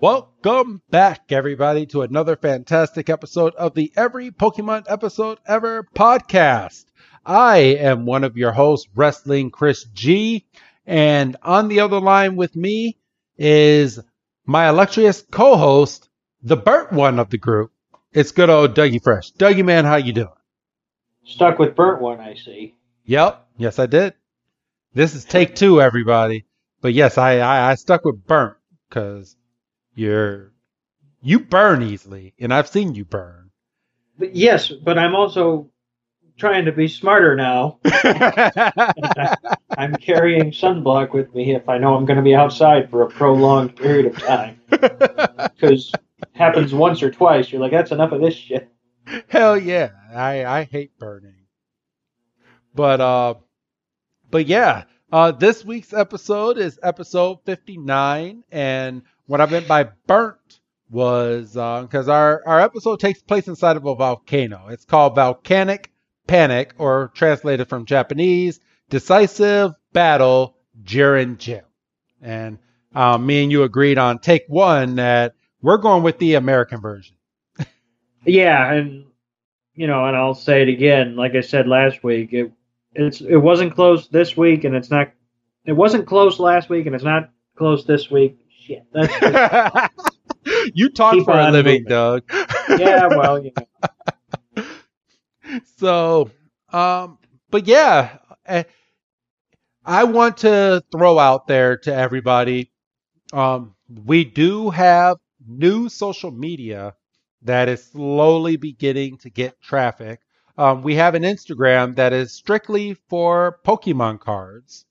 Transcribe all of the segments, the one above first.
Welcome back, everybody, to another fantastic episode of the Every Pokemon Episode Ever podcast. I am one of your hosts, Wrestling Chris G, and on the other line with me is my illustrious co-host, the burnt one of the group. It's good old Dougie Fresh. Dougie, man, how you doing? Stuck with burnt one, I see. Yep, yes, I did. This is take two, everybody. But yes, I I, I stuck with burnt because you're you burn easily, and I've seen you burn. But yes, but I'm also trying to be smarter now. I'm carrying sunblock with me if I know I'm going to be outside for a prolonged period of time. Because happens once or twice, you're like, that's enough of this shit. Hell yeah, I I hate burning. But uh, but yeah, uh, this week's episode is episode 59, and what I meant by burnt was because our our episode takes place inside of a volcano. It's called Volcanic Panic, or translated from Japanese, Decisive Battle Guren Gym. And um, me and you agreed on take one that we're going with the American version. Yeah, and you know, and I'll say it again. Like I said last week, it it's it wasn't close this week, and it's not. It wasn't close last week, and it's not close this week. Shit, you talk Keep for a living, moving. Doug. yeah. Well, you know, so, um, but yeah, eh, I want to throw out there to everybody. Um, we do have new social media that is slowly beginning to get traffic. Um, we have an Instagram that is strictly for Pokemon cards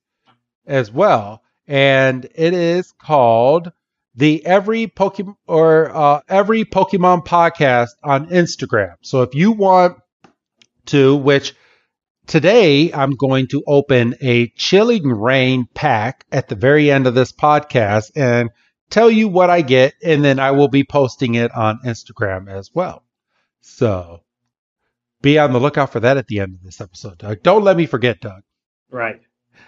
as well, and it is called the Every Pokemon or uh, Every Pokemon Podcast on Instagram. So if you want to, which today I'm going to open a Chilling Reign pack at the very end of this podcast and tell you what I get, and then I will be posting it on Instagram as well. So be on the lookout for that at the end of this episode, Doug. Don't let me forget, Doug. right.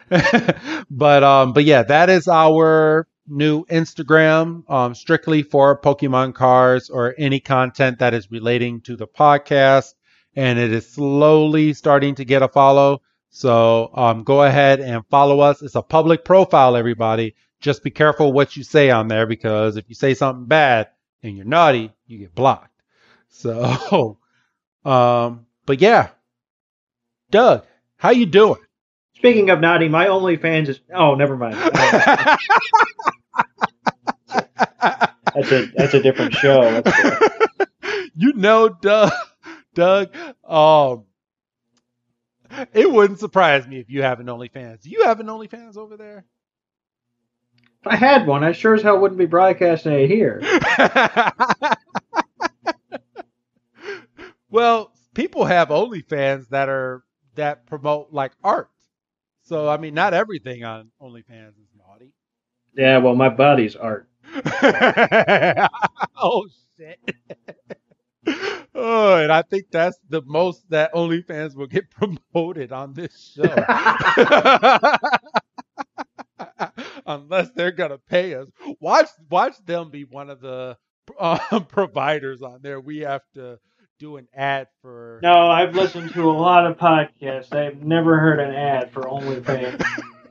but um, but yeah, that is our new Instagram, um, strictly for Pokemon cards or any content that is relating to the podcast, and it is slowly starting to get a follow. So um, go ahead and follow us. It's a public profile, everybody. Just be careful what you say on there because if you say something bad and you're naughty, you get blocked. So, um, but yeah, Doug, how you doing? Speaking of naughty, my OnlyFans is. Oh, never mind. That's a that's a different show. You know, Doug, Doug, um, it wouldn't surprise me if you have an OnlyFans. Do you have an OnlyFans over there? if I had one, I sure as hell wouldn't be broadcasting it here. well, people have OnlyFans that are that promote like art. So I mean, not everything on OnlyFans is naughty. Yeah, well, my body's art. oh shit. oh, and I think that's the most that OnlyFans will get promoted on this show. Unless they're gonna pay us. Watch watch them be one of the uh, providers on there. We have to do an ad for No, I've listened to a lot of podcasts. I've never heard an ad for OnlyFans.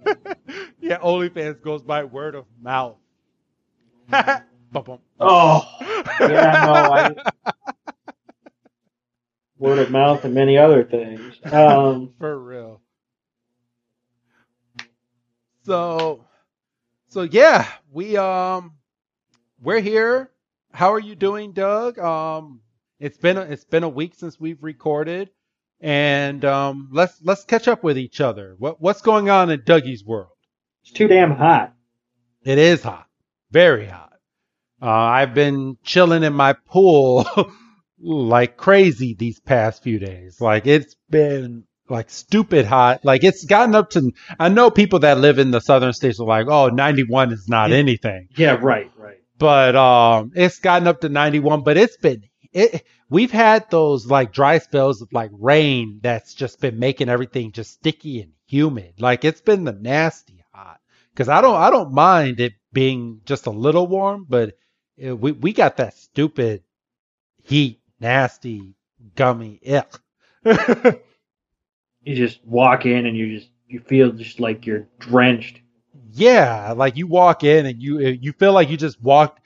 yeah, OnlyFans goes by word of mouth. Bum, bum. Oh, yeah, no, I, word of mouth, and many other things. Um, For real. So, so yeah, we um, we're here. How are you doing, Doug? Um, it's been a, it's been a week since we've recorded, and um, let's let's catch up with each other. What what's going on in Dougie's world? it's too damn hot. It is hot, very hot. Uh, I've been chilling in my pool like crazy these past few days. Like it's been like stupid hot. Like it's gotten up to. I know people that live in the southern states are like, "Oh, 91 is not anything," Yeah, right, right. but um, it's gotten up to 91. But it's been it. We've had those like dry spells of like rain that's just been making everything just sticky and humid. Like it's been the nasty hot. Because I don't I don't mind it being just a little warm, but uh, we we got that stupid heat, nasty, gummy ick. You just walk in and you just you feel just like you're drenched. yeah, like you walk in and you you feel like you just walked.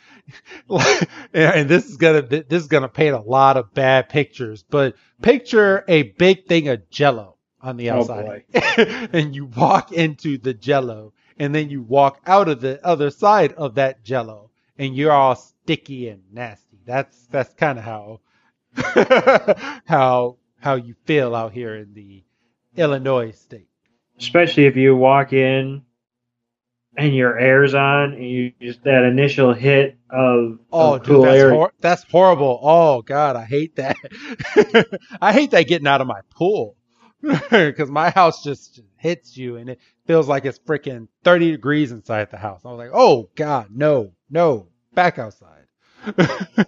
and this is gonna this is gonna paint a lot of bad pictures, but picture a big thing of Jello on the Oh, outside, and you walk into the Jello, and then you walk out of the other side of that Jello, and you're all sticky and nasty. That's that's kind of how how how you feel out here in the Illinois state. Especially if you walk in and your air's on and you just that initial hit of, Oh, of dude, cool that's, air. hor- that's horrible. Oh God, I hate that. I hate that getting out of my pool because my house just hits you and it feels like it's freaking 30 degrees inside the house. I was like, oh God, no, no, back outside.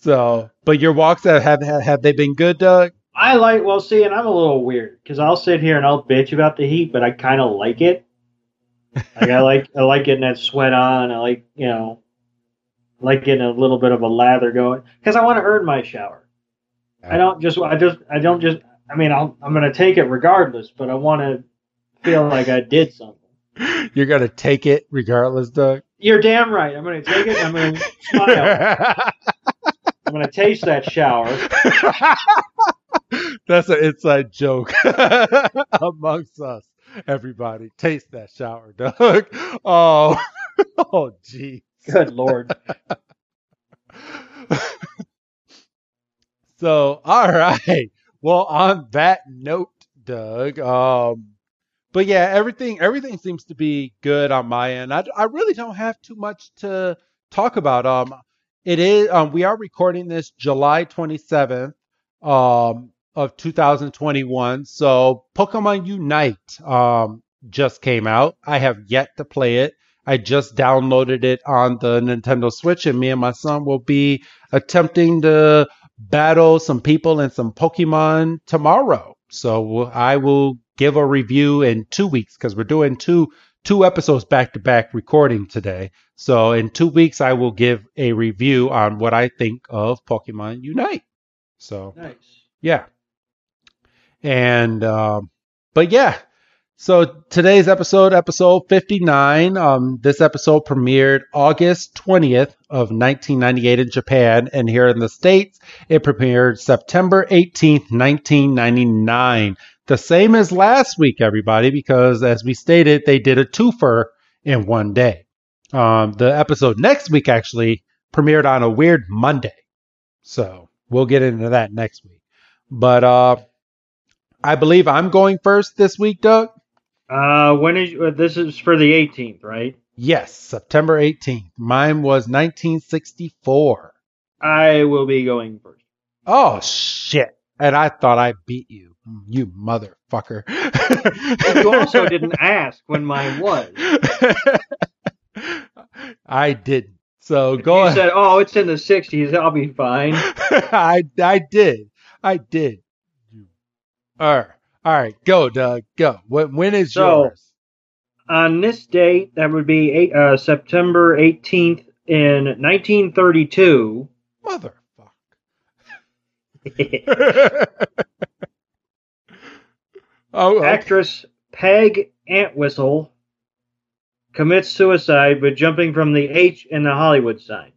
so, but your walks have have have they been good, Doug? I like well, see, and I'm a little weird because I'll sit here and I'll bitch about the heat, but I kind of like it. Like I like I like getting that sweat on. I like you know, I like getting a little bit of a lather going because I want to earn my shower. I don't just I just I don't just I mean I'll, I'm gonna take it regardless, but I want to feel like I did something. You're gonna take it regardless, Doug. You're damn right. I'm gonna take it. I'm gonna smile. I'm gonna taste that shower. That's an inside joke amongst us. Everybody, taste that shower, Doug. Oh, oh, gee. Good lord. so, all right. Well, on that note, Doug. Um, but yeah, everything everything seems to be good on my end. I, I really don't have too much to talk about. Um, it is um, we are recording this July 27th um, of 2021. So Pokemon Unite um, just came out. I have yet to play it. I just downloaded it on the Nintendo Switch, and me and my son will be attempting to battle some people and some Pokemon tomorrow. So I will give a review in two weeks because we're doing two two episodes back to back recording today. So in two weeks, I will give a review on what I think of Pokemon Unite. So Nice. yeah, and um, but yeah. So today's episode, episode 59, um, this episode premiered August 20th of 1998 in Japan, and here in the States, it premiered September 18th, 1999. The same as last week, everybody, because as we stated, they did a twofer in one day. Um, the episode next week actually premiered on a weird Monday. So we'll get into that next week. But uh, I believe I'm going first this week, Doug. Uh, when is uh, this is for the 18th, right? Yes, September 18th. Mine was 1964. I will be going first. Oh, shit. And I thought I beat you. You motherfucker. You also didn't ask when mine was. I didn't. So go you ahead. said, "Oh, it's in the 60s," I'll be fine. I I did. I did. All right. All right. Go, Doug. Go. When, when is So- yours? On this date, that would be eight, uh, September 18th in 1932. Motherfucker. oh, okay. Actress Peg Entwistle commits suicide by jumping from the H in the Hollywood sign.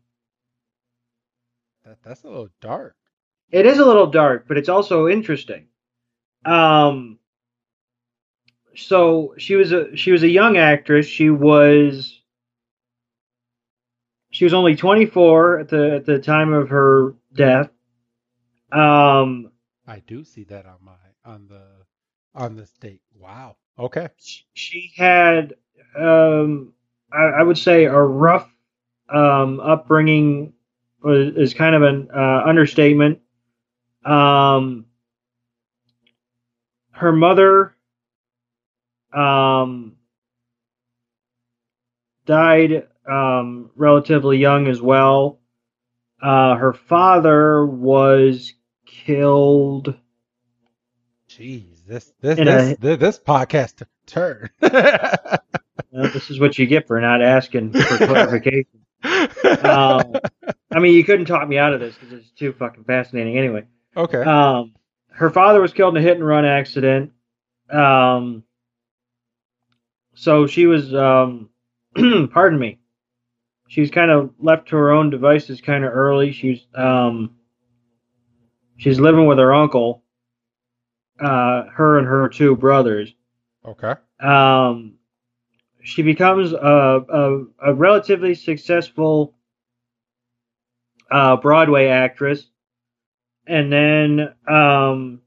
That, that's a little dark. it is a little dark, but it's also interesting. Um, so she was a she was a young actress. She was she was only 24 at the at the time of her death. Um, I do see that on my on the on this date. Wow. Okay. she had um, I, I would say a rough um, upbringing was, is kind of an uh, understatement. Um, her mother um, died um, relatively young as well. Uh, her father was killed. Jeez, this this this, a- this, this podcast turn. Uh, this is what you get for not asking for clarification. Um, I mean, you couldn't talk me out of this because it's too fucking fascinating. Anyway, okay. um, her father was killed in a hit and run accident. Um, so she was, um, pardon me, she was kind of left to her own devices kind of early. She's, um, she's living with her uncle, uh, her and her two brothers. okay. Um, she becomes a, a, a relatively successful uh, Broadway actress, and then um,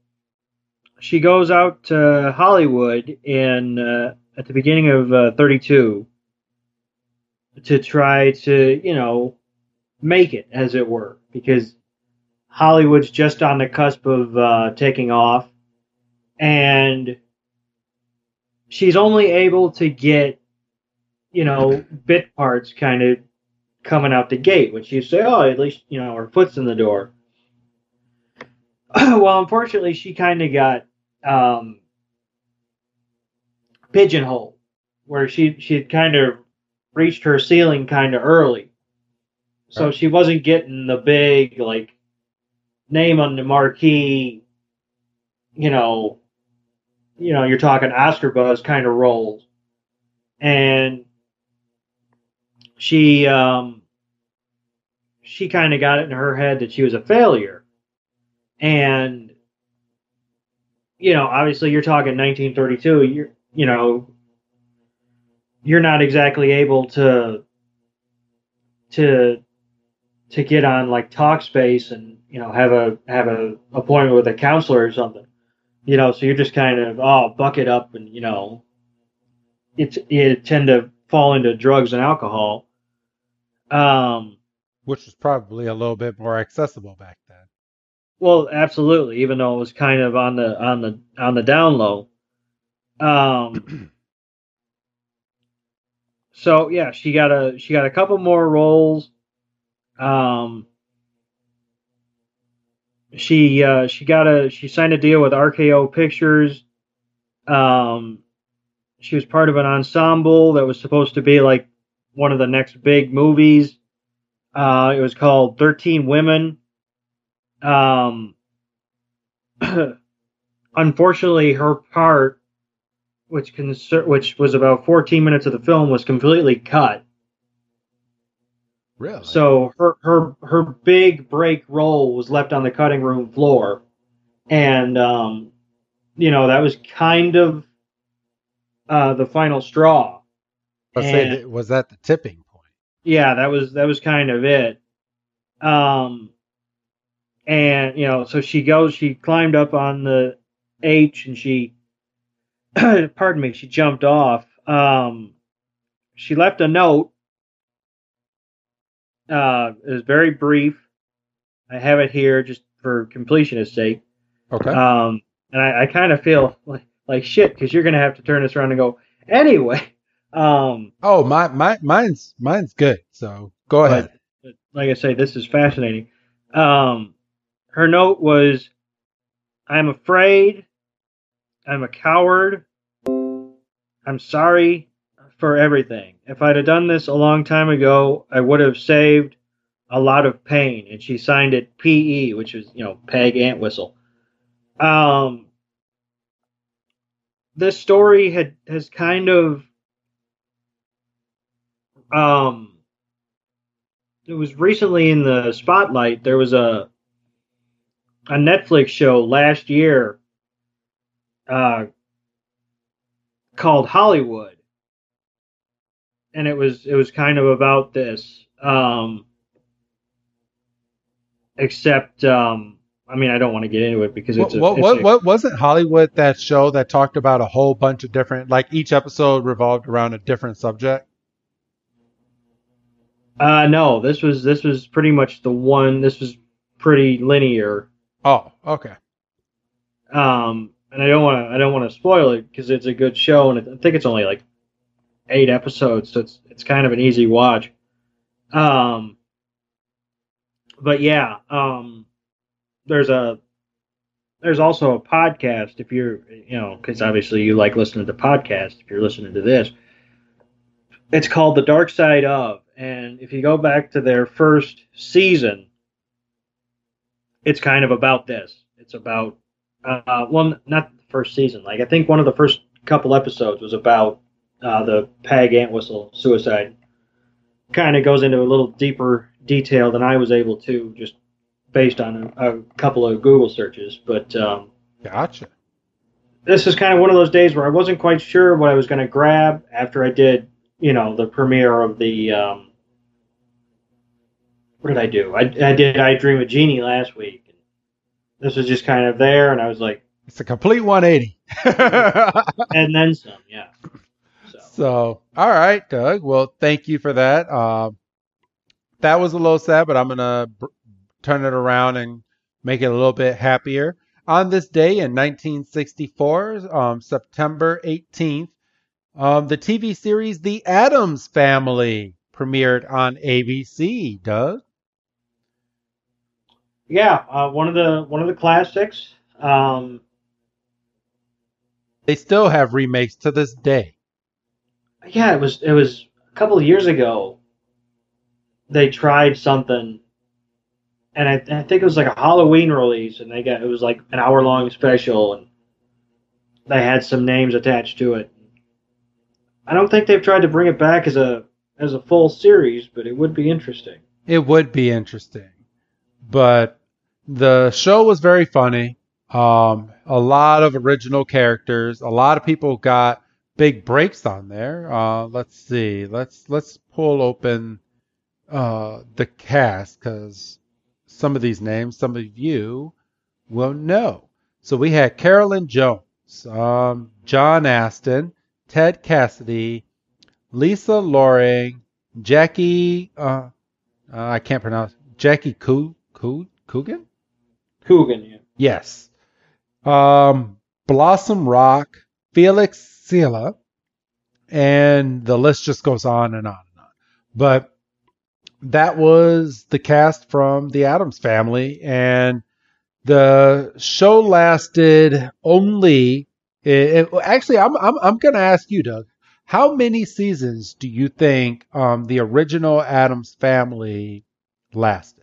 she goes out to Hollywood in uh, at the beginning of uh, 32 to try to you know make it, as it were, because Hollywood's just on the cusp of uh, taking off, and she's only able to get you know, bit parts kind of coming out the gate, which you say, oh, at least, you know, her foot's in the door. well, unfortunately, she kind of got um, pigeonholed, where she she had kind of reached her ceiling kind of early, so Right. she wasn't getting the big like name on the marquee, you know, you know, you're talking Oscar buzz kind of roles, and she um she kind of got it in her head that she was a failure and you know obviously you're talking 1932 you're you know you're not exactly able to to to get on like Talkspace and you know have a have a appointment with a counselor or something you know so you're just kind of oh buck it up and you know it's you tend to fall into drugs and alcohol um Which was probably a little bit more accessible back then. Well, absolutely. Even though it was kind of on the on the on the down low. Um. so yeah, she got a she got a couple more roles. Um. She uh, she got a she signed a deal with RKO Pictures. Um. She was part of an ensemble that was supposed to be like one of the next big movies. Uh, it was called Thirteen Women. Um, unfortunately, her part, which concer- which was about 14 minutes of the film, was completely cut. Really? So her her her big break role was left on the cutting room floor, and um, you know that was kind of uh, the final straw. And- was that the tipping point? yeah, that was that was kind of it. Um, and you know, so she goes, she climbed up on the H, and she, pardon me, she jumped off. Um, she left a note. Uh, it was very brief. I have it here just for completionist sake. Okay. Um, and I, I kind of feel like like shit because you're gonna have to turn this around and go anyway. Um, oh, my, my, mine's, mine's good. So go ahead. but like I say, this is fascinating. Um, her note was, "I'm afraid. I'm a coward. I'm sorry for everything. If I'd have done this a long time ago, I would have saved a lot of pain." And she signed it P.E., which is you know Peg Entwistle. Um, this story had has kind of um it was recently in the spotlight there was a a Netflix show last year uh, called Hollywood, and it was it was kind of about this. Um, except, um, I mean, I don't want to get into it because What, a, what, it's what, a- what wasn't Hollywood that show that talked about a whole bunch of different, like each episode revolved around a different subject? Uh, no, this was this was pretty much the one. This was pretty linear. Oh, okay. Um, and I don't want to I don't want to spoil it because it's a good show, and it, I think it's only like eight episodes, so it's it's kind of an easy watch. Um, but yeah, um, there's a there's also a podcast if you're you know because obviously you like listening to podcasts if you're listening to this. It's called The Dark Side of, and if you go back to their first season, it's kind of about this. It's about uh, well, not the first season. Like I think one of the first couple episodes was about uh, the Peg Entwistle suicide. Kind of goes into a little deeper detail than I was able to, just based on a, a couple of Google searches. But um, Gotcha. this is kind of one of those days where I wasn't quite sure what I was going to grab after I did, you know, the premiere of the. Um, what did I do? I, I did I Dream of Jeannie last week. And this was just kind of there, and I was like, It's a complete 180. and then some, yeah. So So, all right, Doug. Well, thank you for that. Um, that was a little sad, but I'm gonna br- turn it around and make it a little bit happier. On this day in 1964, um, September 18th, um, the TV series The Addams Family premiered on ABC. Doug. Yeah, uh, one of the one of the classics. Um, They still have remakes to this day. yeah, it was it was a couple of years ago. They tried something, and I, I think it was like a Halloween release, and they got it was like an hour long special, and they had some names attached to it. I don't think they've tried to bring it back as a as a full series, but it would be interesting. It would be interesting, but the show was very funny. Um, a lot of original characters. A lot of people got big breaks on there. Uh, let's see. Let's let's pull open uh, the cast because some of these names, some of you will know. So we had Carolyn Jones, um, John Astin, Ted Cassidy, Lisa Loring, Jackie. Uh, uh, I can't pronounce Jackie Coo Coo Coogan. Coogan, yeah. Yes. Um, Blossom Rock, Felix Silla, and the list just goes on and on and on. But that was the cast from the Addams family, and the show lasted only. It, it- actually, I'm I'm I'm going to ask you, Doug. How many seasons do you think um, the original Addams family lasted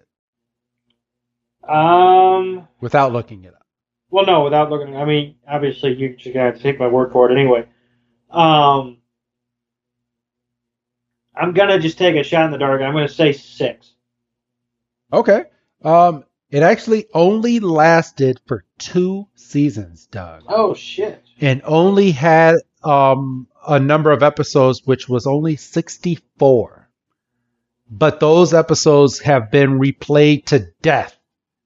Um, without looking it up? Well, no, without looking. I mean, obviously, you just got to take my word for it anyway. Um, I'm gonna just take a shot in the dark. I'm gonna say six. Okay. Um, it actually only lasted for two seasons, Doug, Oh shit! and only had um a number of episodes, which was only 64. But those episodes have been replayed to death,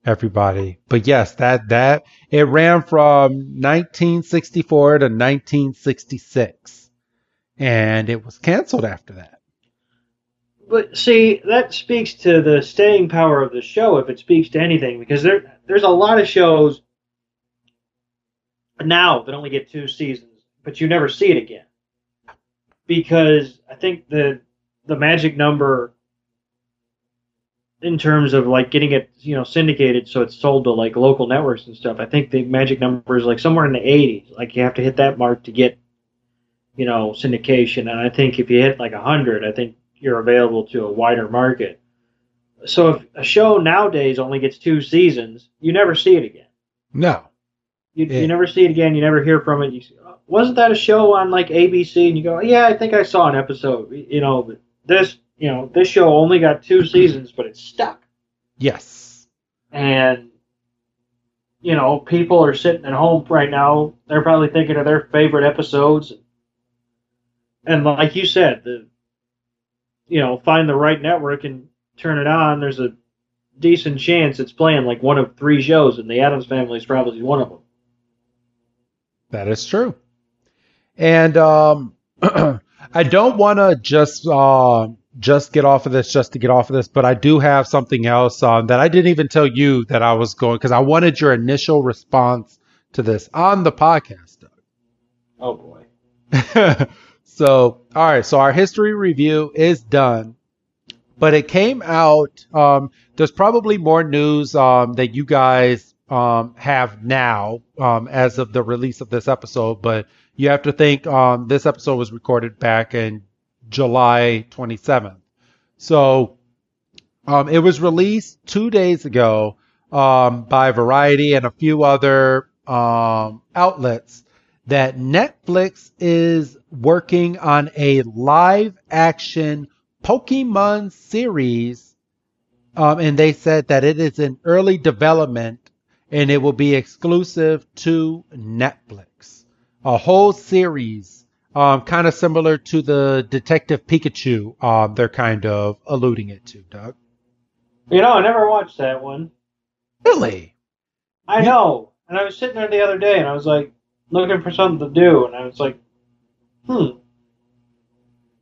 everybody. But yes, that that it ran from 1964 to 1966, and it was canceled after that. But see, that speaks to the staying power of the show, if it speaks to anything, because there there's a lot of shows now that only get two seasons, but you never see it again. Because I think the the magic number in terms of like getting it, you know, syndicated so it's sold to like local networks and stuff, I think the magic number is like somewhere in the eighties. Like you have to hit that mark to get, you know, syndication. And I think if you hit like a hundred, I think you're available to a wider market. So if a show nowadays only gets two seasons, you never see it again. No. You, Yeah. you never see it again. You never hear from it. You say, "Oh, wasn't that a show on like ABC? And you go, yeah, I think I saw an episode. You know, but this, you know, this show only got two seasons, but it's stuck. Yes. And you know, people are sitting at home right now. They're probably thinking of their favorite episodes. And like you said, the you know, find the right network and turn it on. There's a decent chance it's playing like one of three shows, and the Addams Family is probably one of them. That is true. And um, I don't want to just uh, just get off of this just to get off of this, but I do have something else um, that I didn't even tell you that I was going because I wanted your initial response to this on the podcast. Doug. Oh boy. so, all right. So our history review is done, but it came out. Um, there's probably more news um, that you guys um, have now um, as of the release of this episode, but you have to think um, this episode was recorded back in July 27th. So um, it was released two days ago um, by Variety and a few other um, outlets that Netflix is working on a live action Pokemon series. Um, and they said that it is in early development and it will be exclusive to Netflix. A whole series um, kind of similar to the Detective Pikachu. Um, they're kind of alluding it to, Doug. You know, I never watched that one. Really? I know. And I was sitting there the other day, and I was like looking for something to do, and I was like, hmm.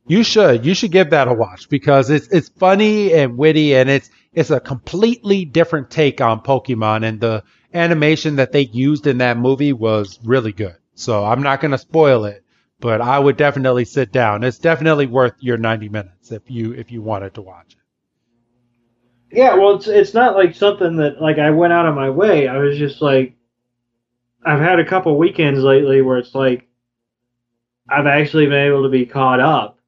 You should. You should give that a watch because it's it's funny and witty, and it's it's a completely different take on Pokemon, and the animation that they used in that movie was really good. So I'm not going to spoil it, but I would definitely sit down. It's definitely worth your 90 minutes if you if you wanted to watch it. Yeah, well, it's it's not like something that like I went out of my way. I was just like, I've had a couple weekends lately where it's like I've actually been able to be caught up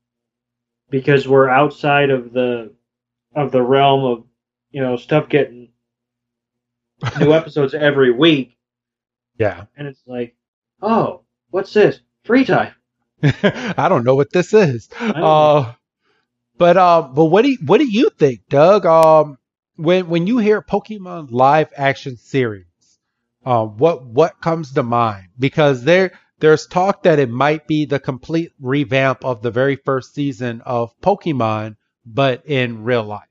because we're outside of the of the realm of you know stuff getting new episodes every week. Yeah. And it's like, oh, what's this? Free time. I don't know what this is. Uh, but uh, but what do you, what do you think, Doug? Um, when when you hear Pokemon live action series, uh, what what comes to mind? Because there there's talk that it might be the complete revamp of the very first season of Pokemon, but in real life.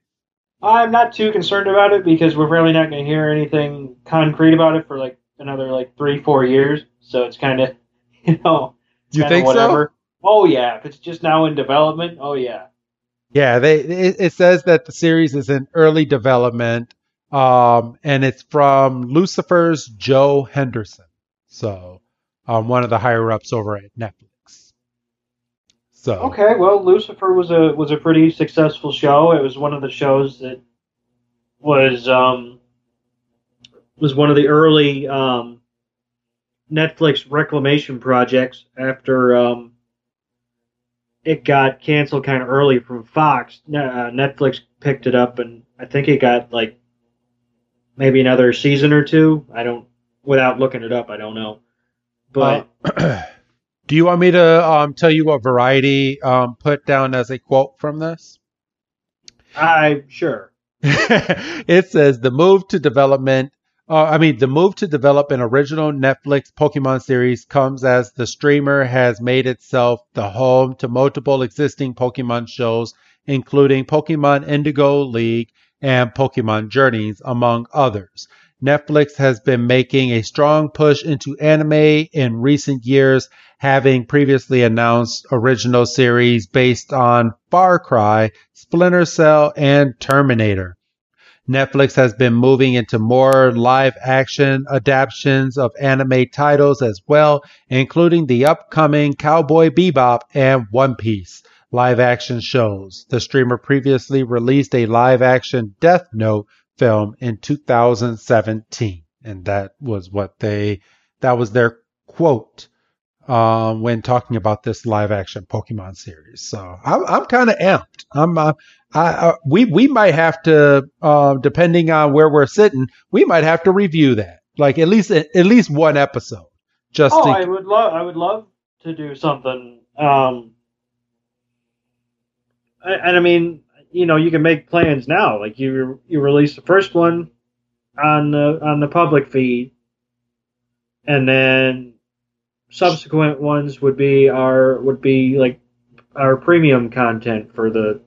I'm not too concerned about it because we're really not going to hear anything concrete about it for like another like three four years. So it's kind of you know you think whatever. so? Oh yeah, if it's just now in development, oh yeah. Yeah, they it, it says that the series is in early development, um, and it's from Lucifer's Joe Henderson, so um, one of the higher ups over at Netflix. So okay, well, Lucifer was a was a pretty successful show. It was one of the shows that was um, was one of the early um, Netflix reclamation projects after um, it got canceled kind of early from Fox. Uh, Netflix picked it up, and I think it got like maybe another season or two. I don't, without looking it up, I don't know. But uh, do you want me to um, tell you what Variety um, put down as a quote from this? I sure. it says the move to development uh, I mean, the move to develop an original Netflix Pokemon series comes as the streamer has made itself the home to multiple existing Pokemon shows, including Pokemon Indigo League and Pokemon Journeys, among others. Netflix has been making a strong push into anime in recent years, having previously announced original series based on Far Cry, Splinter Cell, and Terminator. Netflix has been moving into more live action adaptations of anime titles as well, including the upcoming Cowboy Bebop and One Piece live action shows. The streamer previously released a live action Death Note film in 2017, and that was what they that was their quote um, when talking about this live action Pokemon series. So I'm, I'm kind of amped. I'm uh, I, uh, we we might have to, uh, depending on where we're sitting, we might have to review that, like at least at least one episode. Just oh, I would love I would love to do something. Um, and I mean, you know, you can make plans now. Like you you release the first one on the on the public feed, and then subsequent ones would be our would be like our premium content for the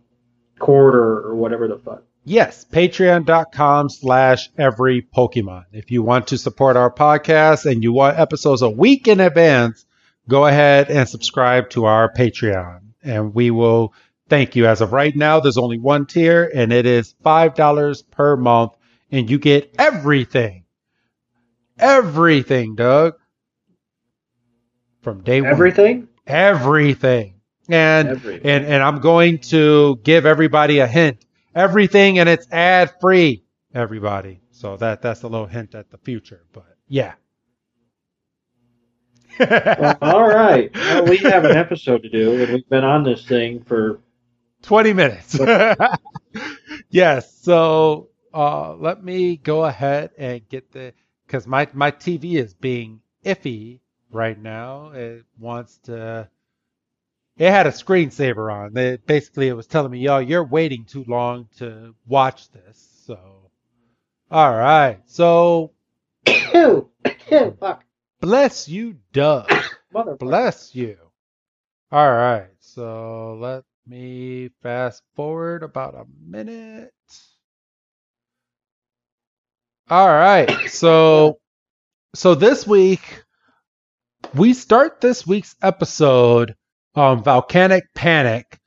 quarter or whatever the fuck. Yes, patreon.com slash every Pokemon. If you want to support our podcast and you want episodes a week in advance, go ahead and subscribe to our Patreon. And we will thank you. As of right now, there's only one tier and it is $5 per month. And you get everything. Everything, Doug. From day one. Everything? Everything. And Everything. and and I'm going to give everybody a hint. Everything and it's ad free, everybody. So that that's a little hint at the future. But yeah. Well, all right. Well, we have an episode to do, and we've been on this thing for 20 minutes. yes. So uh, let me go ahead and get the because my my TV is being iffy right now. It wants to. It had a screensaver on. It, basically, it was telling me, "Yo, you're waiting too long to watch this." So, all right. So fuck, bless you, Doug. motherfucker. Bless you. All right. So let me fast forward about a minute. All right. So so this week we start this week's episode um Volcanic Panic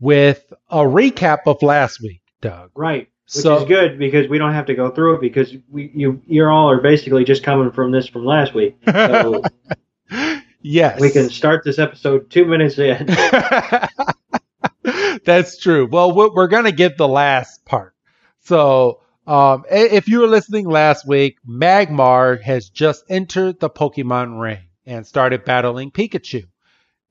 with a recap of last week, Doug. Right. Which So- is good because we don't have to go through it because we you you all are basically just coming from this from last week. So yes. we can start this episode two minutes in. That's true. Well, we're we're gonna get the last part. So, um, if you were listening last week, Magmar has just entered the Pokemon ring and started battling Pikachu,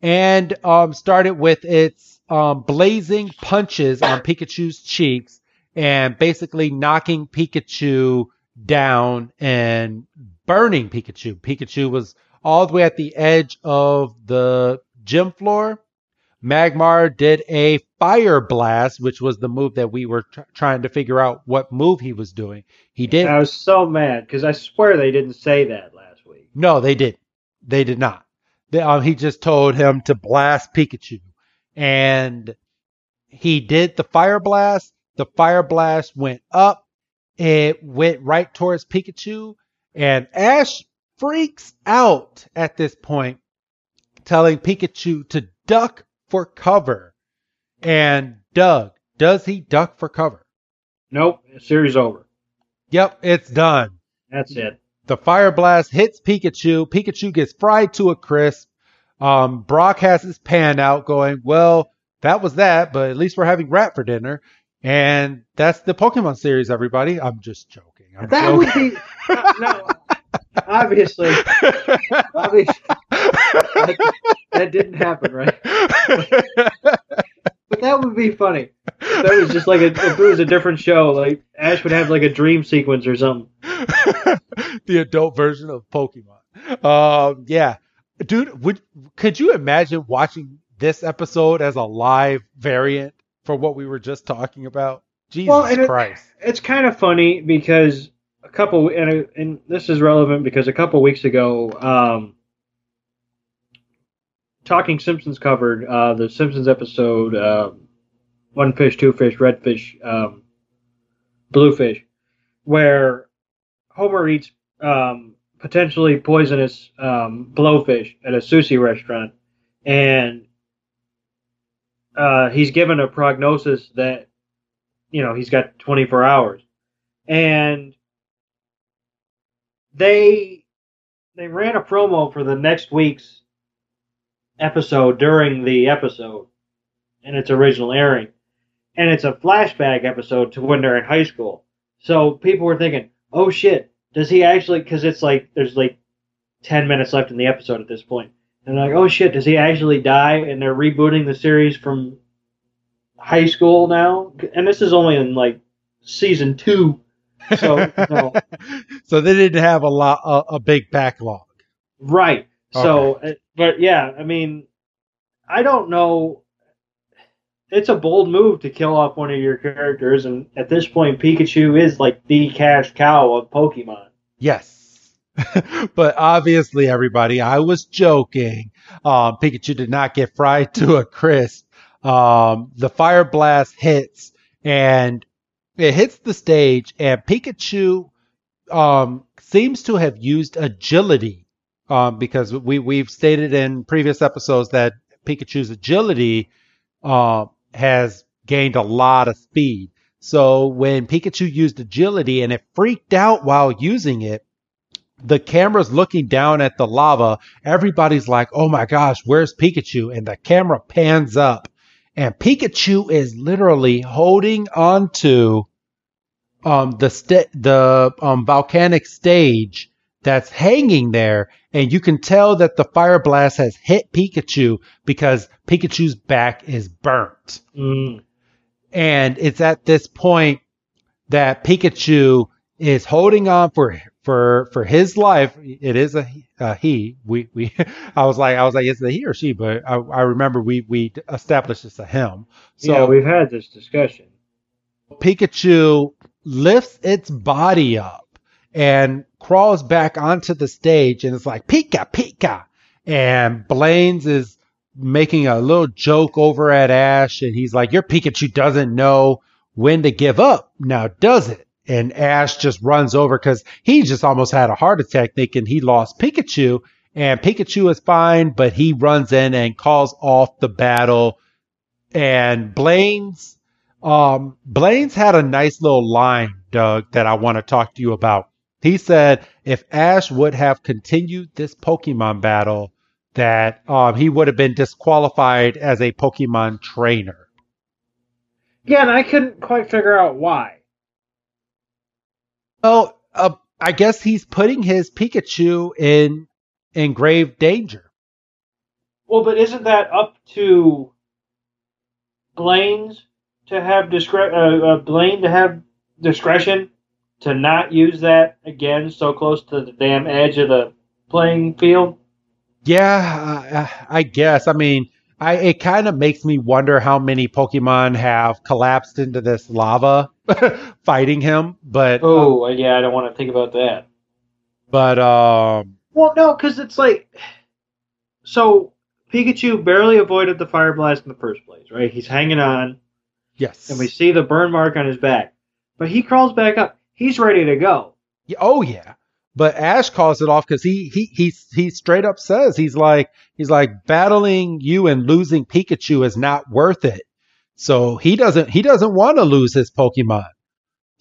and um, started with its um, blazing punches on Pikachu's cheeks and basically knocking Pikachu down and burning Pikachu. Pikachu was all the way at the edge of the gym floor. Magmar did a fire blast, which was the move that we were tr- trying to figure out what move he was doing. He did. I was so mad because I swear they didn't say that last week. No, they did. They did not. They, um, he just told him to blast Pikachu, and he did the fire blast. The fire blast went up. It went right towards Pikachu, and Ash freaks out at this point, telling Pikachu to duck for cover. And Doug, does he duck for cover? Nope, series over. Yep, it's done. That's it. The fire blast hits Pikachu. Pikachu gets fried to a crisp. Um, Brock has his pan out going, well, that was that, but at least we're having rat for dinner. And that's the Pokemon series, everybody. I'm just joking. I'm That joking. would be no. Obviously, obviously that, that didn't happen, right? But that would be funny. If that was just like a, if it was a different show, like Ash would have like a dream sequence or something. the adult version of Pokemon. Um, yeah, dude, would could you imagine watching this episode as a live variant for what we were just talking about? Jesus Well, and it- Christ! It's kind of funny because a couple and and this is relevant because a couple weeks ago, um, Talking Simpsons covered uh, the Simpsons episode um, One Fish, Two Fish, Red Fish, um, Blue Fish, where Homer eats um, potentially poisonous um, blowfish at a sushi restaurant, and uh, he's given a prognosis that you know he's got 24 hours, and they they ran a promo for the next week's episode during the episode in its original airing. And it's a flashback episode to when they're in high school. So people were thinking, oh shit, does he actually, because it's like, there's like 10 minutes left in the episode at this. And they're like, oh shit, does he actually die? And they're rebooting the series from high school now. And this is only in like season two. So, no. so they didn't have a lot, a, a big backlog. Right. So, uh, but yeah, I mean, I don't know. It's a bold move to kill off one of your characters, and at this point, Pikachu is like the cash cow of Pokemon. Yes. but obviously, everybody, I was joking. Um, Pikachu did not get fried to a crisp. Um, the fire blast hits and it hits the stage, and Pikachu um, seems to have used agility um, because we we've stated in previous episodes that Pikachu's agility uh, has gained a lot of speed. So when Pikachu used agility and it freaked out while using it, the camera's looking down at the lava. Everybody's like, "Oh my gosh, where's Pikachu?" And the camera pans up, and Pikachu is literally holding onto um, the st- the um, volcanic stage that's hanging there, and you can tell that the fire blast has hit Pikachu because Pikachu's back is burnt. Mm. And it's at this point that Pikachu is holding on for for for his life. It is a, a he. We we I was like I was like it's a he or she, but I, I remember we we established it's a him. So yeah, we've had this discussion. Pikachu lifts its body up and crawls back onto the stage and it's like Pika Pika. And Blaine's is making a little joke over at Ash and he's like your Pikachu doesn't know when to give up now does it? And Ash just runs over because he just almost had a heart attack thinking he lost Pikachu and Pikachu is fine but he runs in and calls off the battle. And Blaine's um, Blaine's had a nice little line, Doug, that I want to talk to you about. He said if Ash would have continued this Pokemon battle, that um, he would have been disqualified as a Pokemon trainer. Yeah, and I couldn't quite figure out why. Well, uh, I guess he's putting his Pikachu in in grave danger. Well, but isn't that up to Blaine's to have discre- uh, uh, Blaine to have discretion to not use that again so close to the damn edge of the playing field? Yeah, uh, I guess. I mean, I it kind of makes me wonder how many Pokemon have collapsed into this lava fighting him. But Oh, yeah, I don't want to think about that. but um, Well, no, because it's like so Pikachu barely avoided the fire blast in the first place, right? He's hanging on, yes. and we see the burn mark on his back, but he crawls back up. He's ready to go. Yeah, oh yeah. But Ash calls it off because he he he he straight up says he's like he's like battling you and losing Pikachu is not worth it. So he doesn't he doesn't want to lose his Pokemon.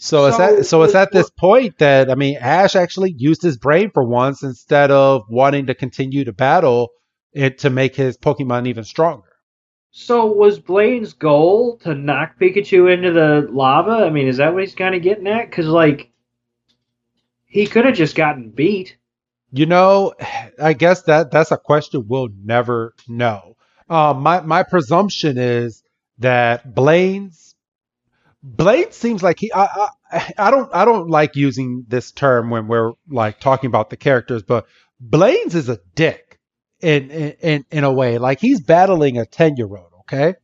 So, it's at so it's at this point that I mean Ash actually used his brain for once instead of wanting to continue to battle it to make his Pokemon even stronger. So was Blaine's goal to knock Pikachu into the lava? I mean, is that what he's kind of getting at? Because like, he could have just gotten beat. You know, I guess that that's a question we'll never know. Um, my my presumption is that Blaine's Blaine seems like he. I, I I don't I don't like using this term when we're like talking about the characters, but Blaine's is a dick in in in a way. Like he's battling a ten year old, okay,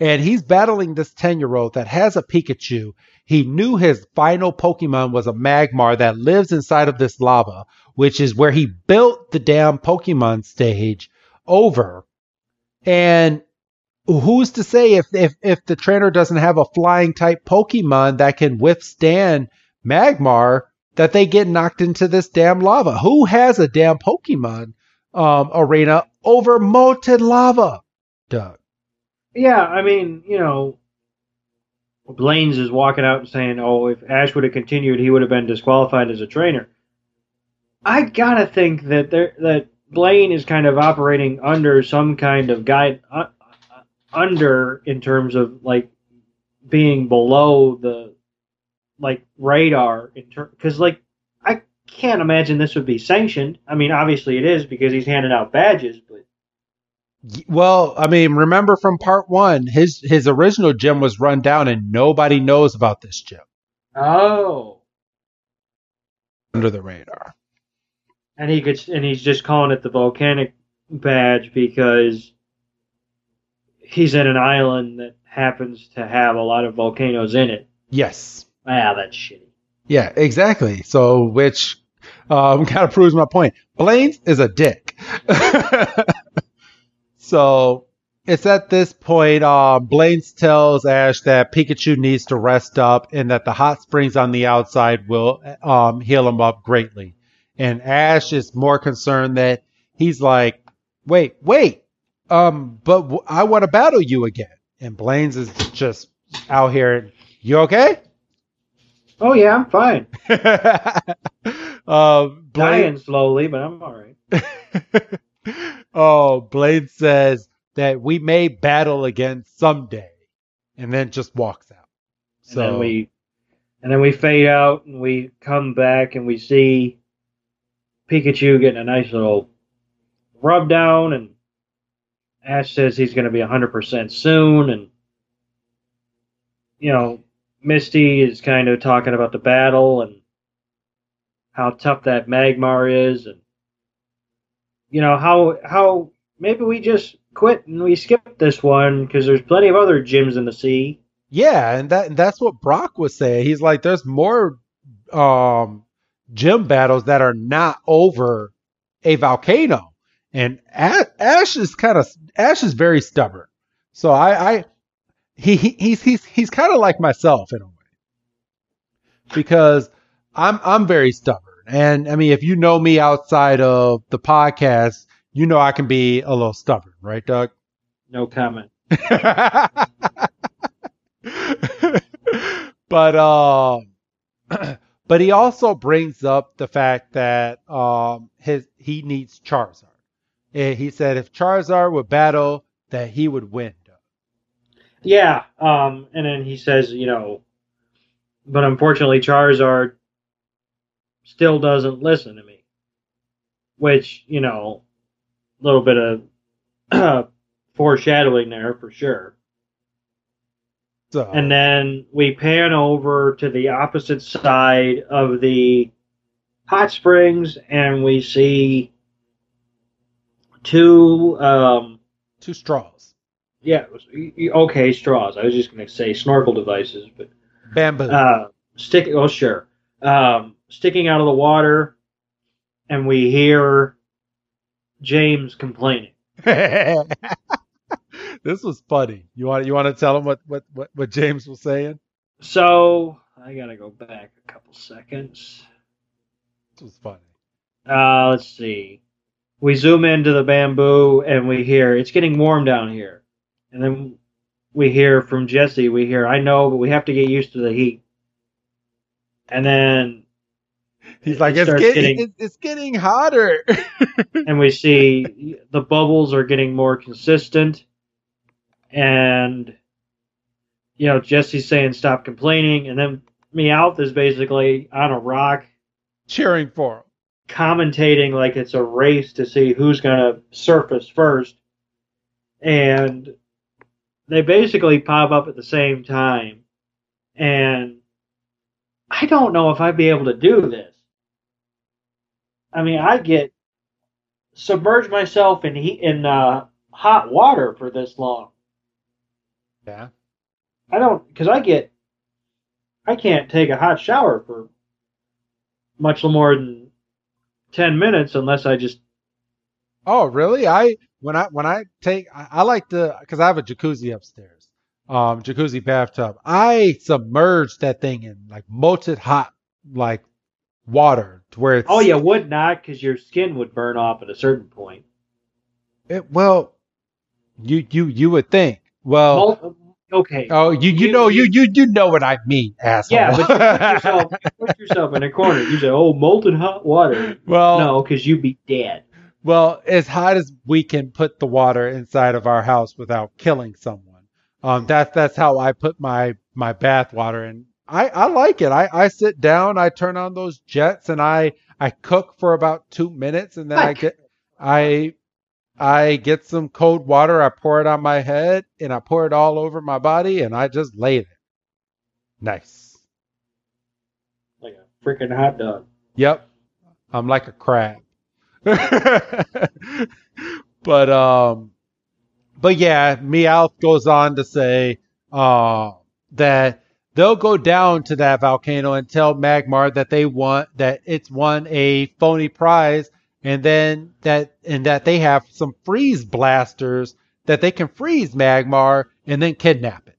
and he's battling this ten year old that has a Pikachu. He knew his final Pokemon was a Magmar that lives inside of this lava, which is where he built the damn Pokemon stage over. And who's to say if, if, if the trainer doesn't have a flying type Pokemon that can withstand Magmar, that they get knocked into this damn lava? Who has a damn Pokemon um, arena over molten lava? Doug. Yeah, I mean, you know, Blaine's is walking out and saying, "Oh, if Ash would have continued, he would have been disqualified as a trainer." I gotta think that there that Blaine is kind of operating under some kind of guide, uh, uh, under in terms of like being below the like radar in term because like can't imagine this would be sanctioned. I mean, obviously it is because he's handing out badges, but Well, I mean, remember from part one, his his original gym was run down, and nobody knows about this gym oh. under the radar. and he could and he's just calling it the volcanic badge because he's in an island that happens to have a lot of volcanoes in it. Yes. Ah, that's shitty. Yeah, exactly. So, which um, kind of proves my point. Blaine's is a dick. so it's at this point, uh, Blaine's tells Ash that Pikachu needs to rest up and that the hot springs on the outside will um, heal him up greatly. And Ash is more concerned that he's like, wait, wait, um, but w- I want to battle you again. And Blaine's is just out here. You okay? Oh yeah, I'm fine. uh, Blaine, Dying slowly, but I'm all right. oh, Blade says that we may battle again someday, and then just walks out. And So then we, and then we fade out, and we come back, and we see Pikachu getting a nice little rub down, and Ash says he's going to be 100% soon, and you know, Misty is kind of talking about the battle and how tough that Magmar is, and you know how how maybe we just quit and we skip this one because there's plenty of other gyms in the sea. yeah, and that and that's what Brock was saying. He's like, there's more um gym battles that are not over a volcano, and Ash is kind of Ash is very stubborn. So I, I he, he he's he's he's kind of like myself in a way because I'm I'm very stubborn, and I mean if you know me outside of the podcast, you know I can be a little stubborn, right, Doug? No comment. but um but he also brings up the fact that um his he needs Charizard. Eh, He said if Charizard would battle, that he would win. Yeah, um, and then he says, you know, but unfortunately Charizard still doesn't listen to me. Which, you know, a little bit of foreshadowing there for sure. So And then we pan over to the opposite side of the hot springs and we see two um, two straws, yeah, was- okay, straws. I was just going to say snorkel devices, but bamboo. uh, sticking. Oh, sure. Um, sticking out of the water, and we hear James complaining. this was funny. You want you want to tell him what what what, what James was saying? So I gotta go back a couple seconds. This was funny. Uh, let's see. We zoom into the bamboo, and we hear it's getting warm down here, and then we hear from Jessie. We hear, "I know, but we have to get used to the heat." And then He's It like, it's getting, getting- it's, it's getting hotter. and we see the bubbles are getting more consistent and you know jessie's saying stop complaining and then meowth is basically on a rock Cheering for him. commentating like it's a race to see who's going to surface first and they basically pop up at the same time and i don't know if i'd be able to do this i mean i get submerge myself in heat in uh, hot water for this long Yeah. i don't because i get i can't take a hot shower for much more than 10 minutes unless i just Oh, really? I when I when I take I, I like to because I have a jacuzzi upstairs, um, jacuzzi bathtub. I submerge that thing in like molten hot like water to where it's Oh, you would not, because your skin would burn off at a certain point. It, well, you you you would think. Well, Mul- okay. oh, you you you- know you you- you you know what I mean, asshole. yeah, but you put, yourself, you put yourself in a corner. You say, "Oh, molten hot water." well, No, because you'd be dead. Well, as hot as we can put the water inside of our house without killing someone. Um, that's that's how I put my my bath water in. I I like it. I I sit down, I turn on those jets, and I I cook for about two minutes, and then I get I I get some cold water. I pour it on my head, and I pour it all over my body, and I just lay there. Nice. Like a freaking hot dog. Yep. I'm like a crab. but um but yeah, Meowth goes on to say uh that they'll go down to that volcano and tell Magmar that they want that it's won a phony prize and then that and that they have some freeze blasters that they can freeze Magmar and then kidnap it.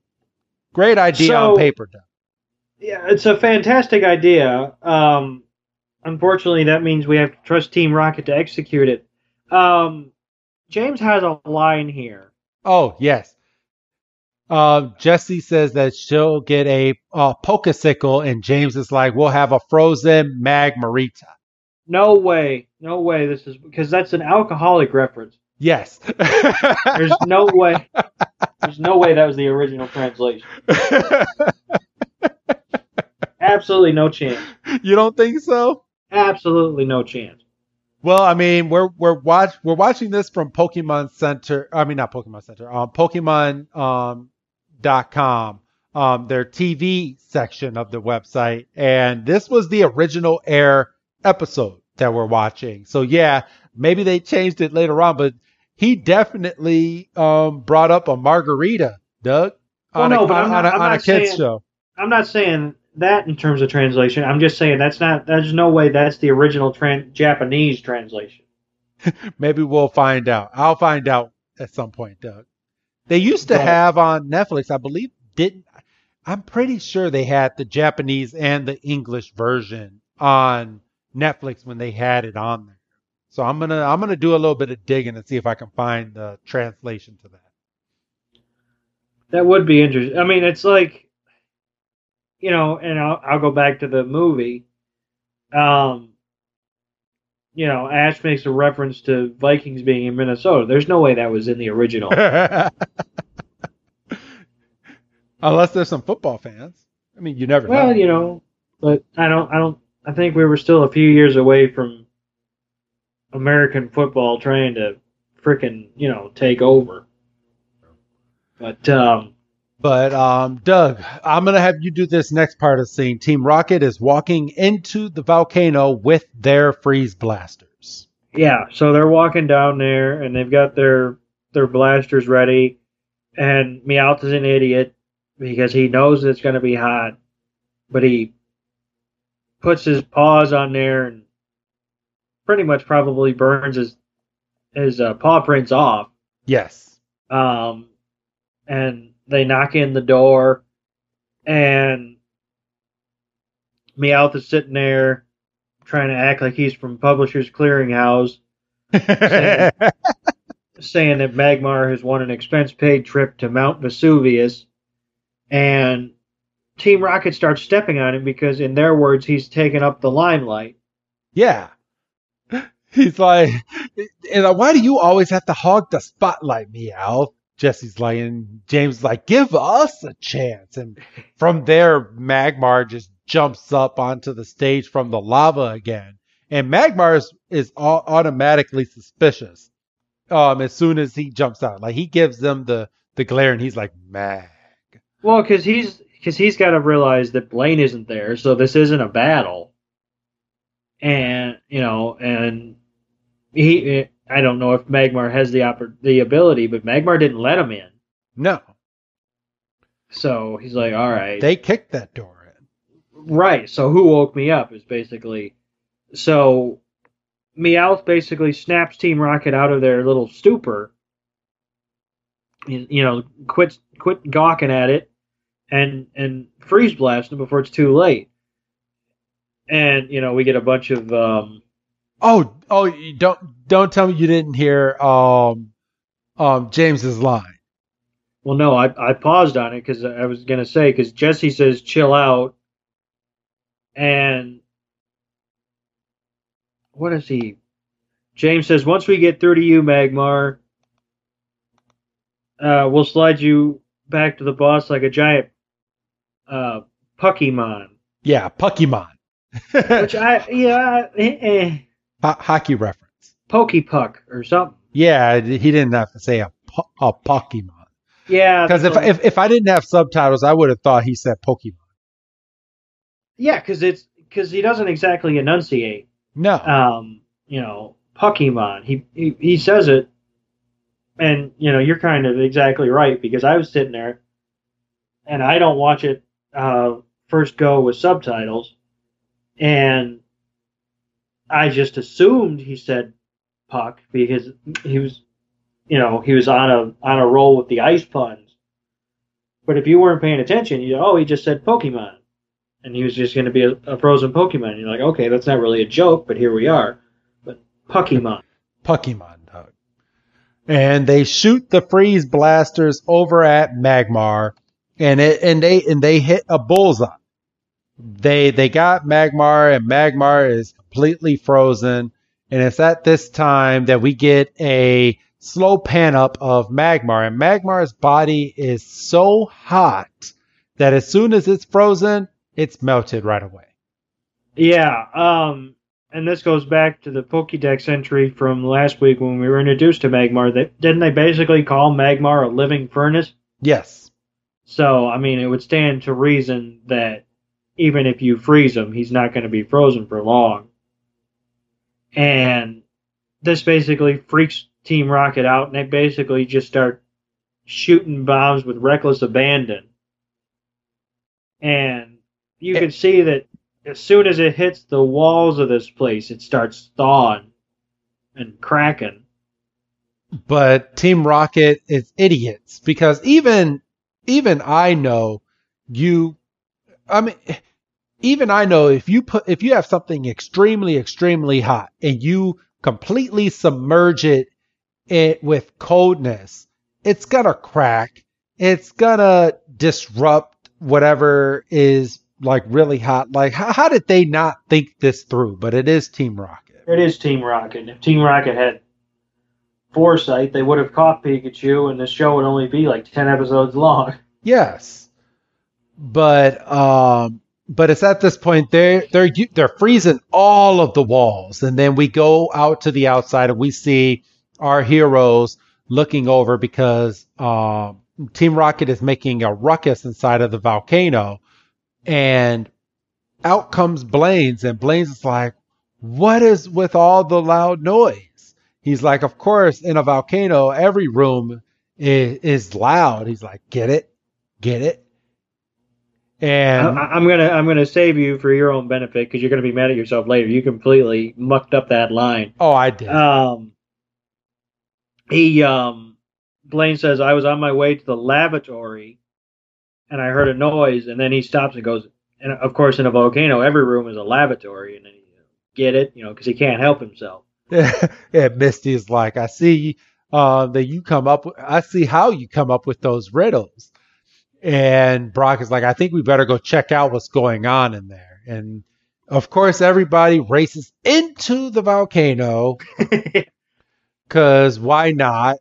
Great idea So- on paper, Doug. Yeah, it's a fantastic idea. Um, unfortunately, that means we have to trust Team Rocket to execute it. Um, James has a line here. Oh yes. Um, Jessie says that she'll get a uh, Pokesicle, and James is like, "We'll have a frozen Magmarita." No way, no way. This is because that's an alcoholic reference. Yes. There's no way. There's no way that was the original translation. Absolutely no chance. you don't think so? Absolutely no chance. Well, I mean, we're we're watch we're watching this from Pokemon Center. I mean, not Pokemon Center. Um, Pokemon um dot com. Um, their TV section of the website, and this was the original air episode that we're watching. So yeah, maybe they changed it later on, but he definitely um brought up a margarita, Doug, Well, on no, a, but I'm on, not- a, on a kids saying- show. I'm not saying that in terms of translation. I'm just saying that's not. There's no way that's the original tran- Japanese translation. Maybe we'll find out. I'll find out at some point, Doug. They used to Right. have on Netflix, I believe, didn't I'm pretty sure they had the Japanese and the English version on Netflix when they had it on there. So I'm gonna I'm gonna do a little bit of digging and see if I can find the translation to that. That would be interesting. I mean, it's like, you know, and I'll, I'll go back to the movie. Um, you know, Ash makes a reference to Vikings being in Minnesota. There's no way that was in the original. Unless there's some football fans. I mean, you never know. well, you know, but I don't. I don't. I think we were still a few years away from American football trying to freaking, you know take over. But um, But um, Doug, I'm gonna have you do this next part of the scene. Team Rocket is walking into the volcano with their freeze blasters. Yeah, so they're walking down there and they've got their their blasters ready, and Meowth is an idiot because he knows it's going to be hot, but he puts his paws on there and pretty much probably burns his his uh, paw prints off. Yes. Um, and they knock in the door, and Meowth is sitting there trying to act like he's from Publishers Clearinghouse saying that Magmar has won an expense paid trip to Mount Vesuvius, and Team Rocket starts stepping on him because, in their words, he's taken up the limelight. yeah. He's like, like, why do you always have to hog the spotlight, Meow? Jessie's like, and James like, give us a chance. And from there, Magmar just jumps up onto the stage from the lava again. And Magmar is, is automatically suspicious um, as soon as he jumps out. Like, he gives them the, the glare and he's like, Mag. Well, because he's because he's got to realize that Blaine isn't there, so this isn't a battle. And you know, and he, I don't know if Magmar has the oppor- the ability, but Magmar didn't let him in, No, so he's like, all right, they kicked that door in. Right. So who woke me up is basically so Meowth basically snaps Team Rocket out of their little stupor. You you know, quit quit gawking at it and and freeze blast them before it's too late. And you know, we get a bunch of um Oh, oh! You don't don't tell me you didn't hear um, um, James's line. well no, I I paused on it cuz I was going to say cuz Jessie says chill out and what is he James says, once we get through to you, Magmar, uh, we'll slide you back to the boss like a giant uh, Pokemon. Yeah, Pokemon. Which I, yeah, eh, eh, Ho- hockey reference. Pokey Puck or something. Yeah, he didn't have to say a, po- a Pokemon. Yeah. Because if, if if I didn't have subtitles, I would have thought he said Pokemon. yeah, because it's because he doesn't exactly enunciate. No. Um, you know, Pokemon. He, he he says it, and you know, you're kind of exactly right because I was sitting there, and I don't watch it uh, first go with subtitles, and I just assumed he said puck because he was, you know, he was on a on a roll with the ice puns. But if you weren't paying attention, you oh, he just said Pokemon, and he was just going to be a, a frozen Pokemon. And you're like, okay, that's not really a joke, but here we are. But Pokemon. Pokemon, Doug. And they shoot the freeze blasters over at Magmar, and it and they and they hit a bullseye. They they got Magmar, and Magmar is completely frozen. And it's at this time that we get a slow pan up of Magmar, and Magmar's body is so hot that as soon as it's frozen, it's melted right away. Yeah, um, and this goes back to the Pokédex entry from last week when we were introduced to Magmar. That didn't they basically call Magmar a living furnace? Yes. So I mean, it would stand to reason that even if you freeze him, he's not going to be frozen for long. And this basically freaks Team Rocket out, and they basically just start shooting bombs with reckless abandon. And you can see that as soon as it hits the walls of this place, it starts thawing and cracking. But Team Rocket is idiots because even even I know you I mean even I know if you put if you have something extremely extremely hot and you completely submerge it, it with coldness, it's gonna crack. It's gonna disrupt whatever is like really hot. Like how, how did they not think this through? But it is Team Rocket. It is Team Rocket. If Team Rocket had foresight, they would have caught Pikachu, and the show would only be like ten episodes long. Yes, but um, but it's at this point they're they're they're freezing all of the walls, and then we go out to the outside and we see our heroes looking over because um, Team Rocket is making a ruckus inside of the volcano, and out comes Blaine's, and Blaine's is like, "What is with all the loud noise?" He's like, "Of course, in a volcano, every room is, is loud." He's like, "Get it, get it." And I, I'm gonna I'm gonna save you for your own benefit because you're gonna be mad at yourself later. You completely mucked up that line. oh, I did. Um, he um, Blaine says I was on my way to the lavatory, and I heard a noise, and then he stops and goes. And of course, in a volcano, every room is a lavatory, and then he get it, you know, because he can't help himself. yeah, Misty is like, I see uh, that you come up. With, I see how you come up with those riddles. And Brock is like, I think we better go check out what's going on in there. And of course, everybody races into the volcano because why not?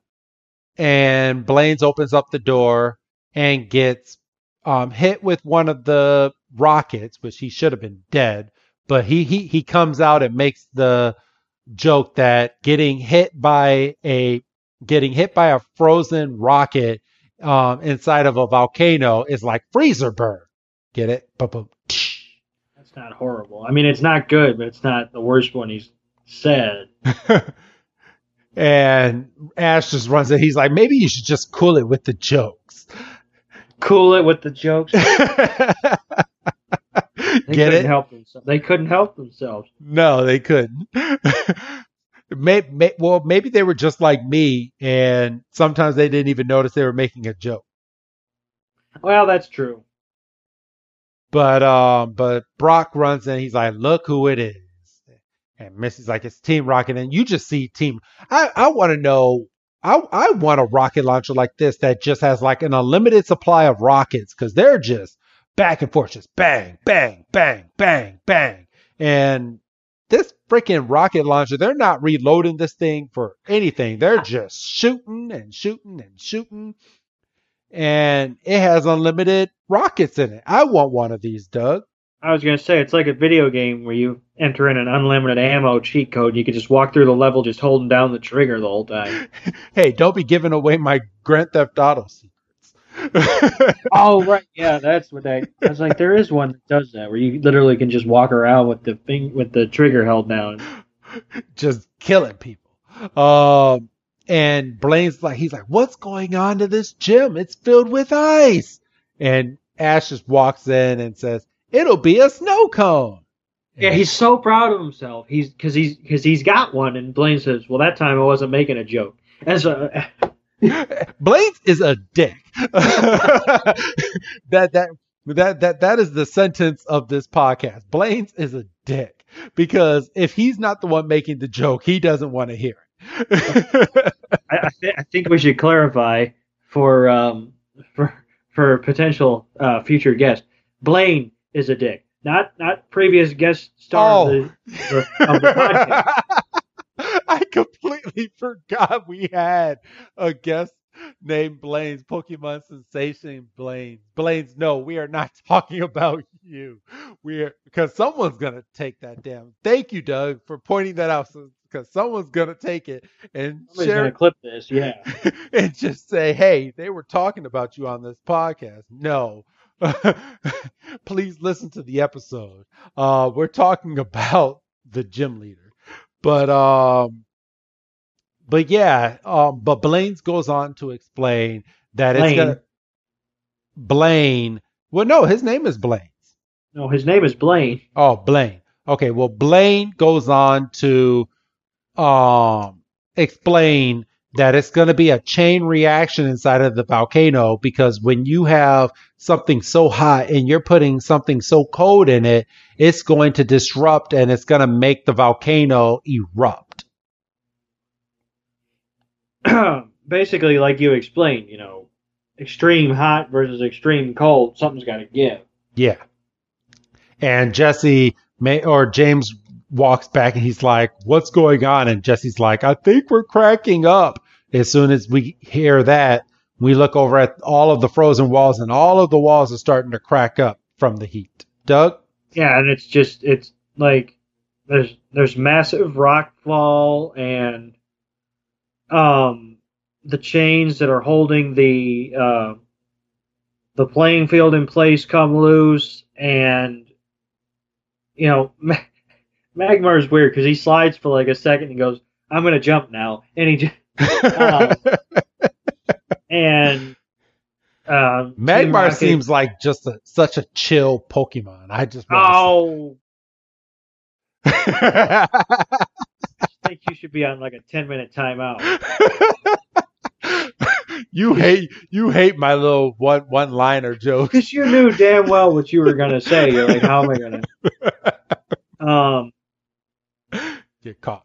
And Blaine's opens up the door and gets um, hit with one of the rockets, which he should have been dead. But he he he comes out and makes the joke that getting hit by a getting hit by a frozen rocket um, inside of a volcano is like freezer burn. Get it? Boom. That's not horrible. I mean, it's not good, but it's not the worst one he's said. and Ash just runs it. He's like, maybe you should just cool it with the jokes. Cool it with the jokes. They Get couldn't it? Help themselves. They couldn't help themselves. No, they couldn't. may, may, well, maybe they were just like me, and sometimes they didn't even notice they were making a joke. Well, that's true. But um, but Brock runs and he's like, "Look who it is," and Misty's like, "It's Team Rocket," and you just see Team. I I want to know. I I want a rocket launcher like this that just has like an unlimited supply of rockets because they're just back and forth, just bang, bang, bang, bang, bang, and this freaking rocket launcher, they're not reloading this thing for anything. They're just shooting and shooting and shooting. And it has unlimited rockets in it. I want one of these, Doug. I was gonna say it's like a video game where you enter in an unlimited ammo cheat code. And you can just walk through the level just holding down the trigger the whole time. Hey, don't be giving away my Grand Theft Auto secrets. oh right, yeah, that's what I. I was like, there is one that does that where you literally can just walk around with the thing with the trigger held down. just killing people. Um, and Blaine's like, he's like, what's going on to this gym? It's filled with ice. And Ash just walks in and says, "It'll be a snow cone." Yeah, he's so proud of himself. He's because he's because he's got one, and Blaine says, "Well, that time I wasn't making a joke." As a Blades is a dick. that that that that that is the sentence of this podcast. Blades is a dick because if he's not the one making the joke, he doesn't want to hear it. I, I, th- I think we should clarify for um for for potential uh, future guests. Blaine is a dick, not not previous guest star Oh. of, the, of the podcast. Completely forgot we had a guest named Blaine's Pokemon Sensation Blaine's. Blaine's, no, we are not talking about you. We're because someone's gonna take that damn. Thank you, Doug, for pointing that out. Because someone's gonna take it and Somebody's share gonna clip this, yeah. and just say, "Hey, they were talking about you on this podcast." No. Please listen to the episode. Uh, we're talking about the gym leader, but um, but yeah, um, but Blaine's goes on to explain that it's Blaine. gonna Blaine. Well, no, his name is Blaine. No, his name is Blaine. Oh, Blaine. Okay, well, Blaine goes on to um explain that it's going to be a chain reaction inside of the volcano because when you have something so hot and you're putting something so cold in it, it's going to disrupt and it's going to make the volcano erupt. Basically, like you explained, you know, extreme hot versus extreme cold, something's got to give. Yeah. And Jessie may or James walks back and he's like, "What's going on?" And Jessie's like, "I think we're cracking up." As soon as we hear that, we look over at all of the frozen walls and all of the walls are starting to crack up from the heat. Doug? Yeah, and it's just it's like there's there's massive rock fall and um the chains that are holding the uh, the playing field in place come loose and you know Magmar is weird because he slides for like a second and goes I'm gonna jump now and he just Uh, and um, Magmar Rocket- seems like just a, such a chill Pokemon. I just oh to say. I think you should be on like a ten minute timeout. you hate you hate my little one one liner joke. Because you knew damn well what you were gonna say. You're like, how am I gonna? Um. You caught.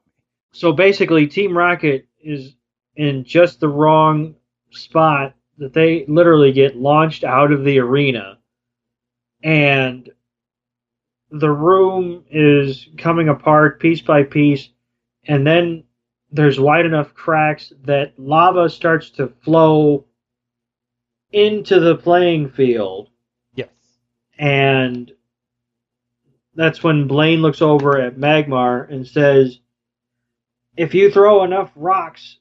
So basically, Team Rocket is in just the wrong spot that they literally get launched out of the arena, and the room is coming apart piece by piece, and then there's wide enough cracks that lava starts to flow into the playing field Yes. and that's when Blaine looks over at Magmar and says, "If you throw enough rocks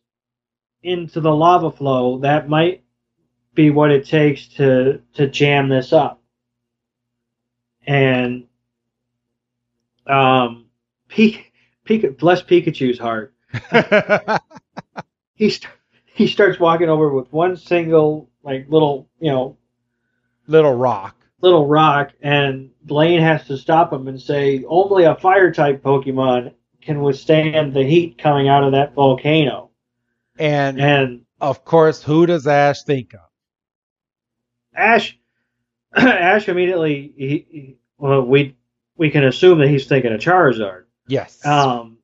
into the lava flow, that might be what it takes to to jam this up." And um, Pik- Pika, bless Pikachu's heart. He st- he starts walking over with one single like little you know Little rock. little rock, and Blaine has to stop him and say, only a fire type Pokemon can withstand the heat coming out of that volcano. And And of course, who does Ash think of? Ash, Ash immediately, he, he, well, we we can assume that he's thinking of Charizard. Yes. Um,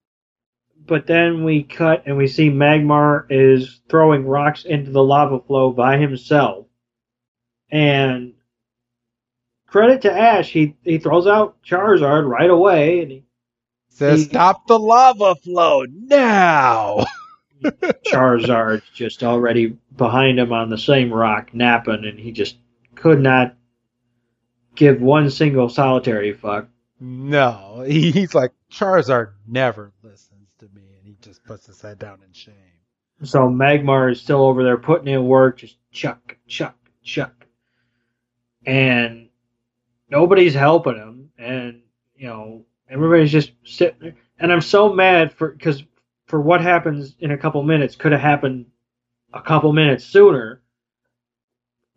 but then we cut and we see Magmar is throwing rocks into the lava flow by himself. And credit to Ash, he he throws out Charizard right away, and he Says, he- stop the lava flow now. Charizard's just already behind him on the same rock, napping, and he just could not give one single solitary fuck. No, he's like Charizard never listens to me, and he just puts his head down in shame. So Magmar is still over there putting in work, just chuck, chuck, chuck. And nobody's helping him. And, you know, everybody's just sitting there. And I'm so mad for, because for what happens in a couple minutes could have happened a couple minutes sooner.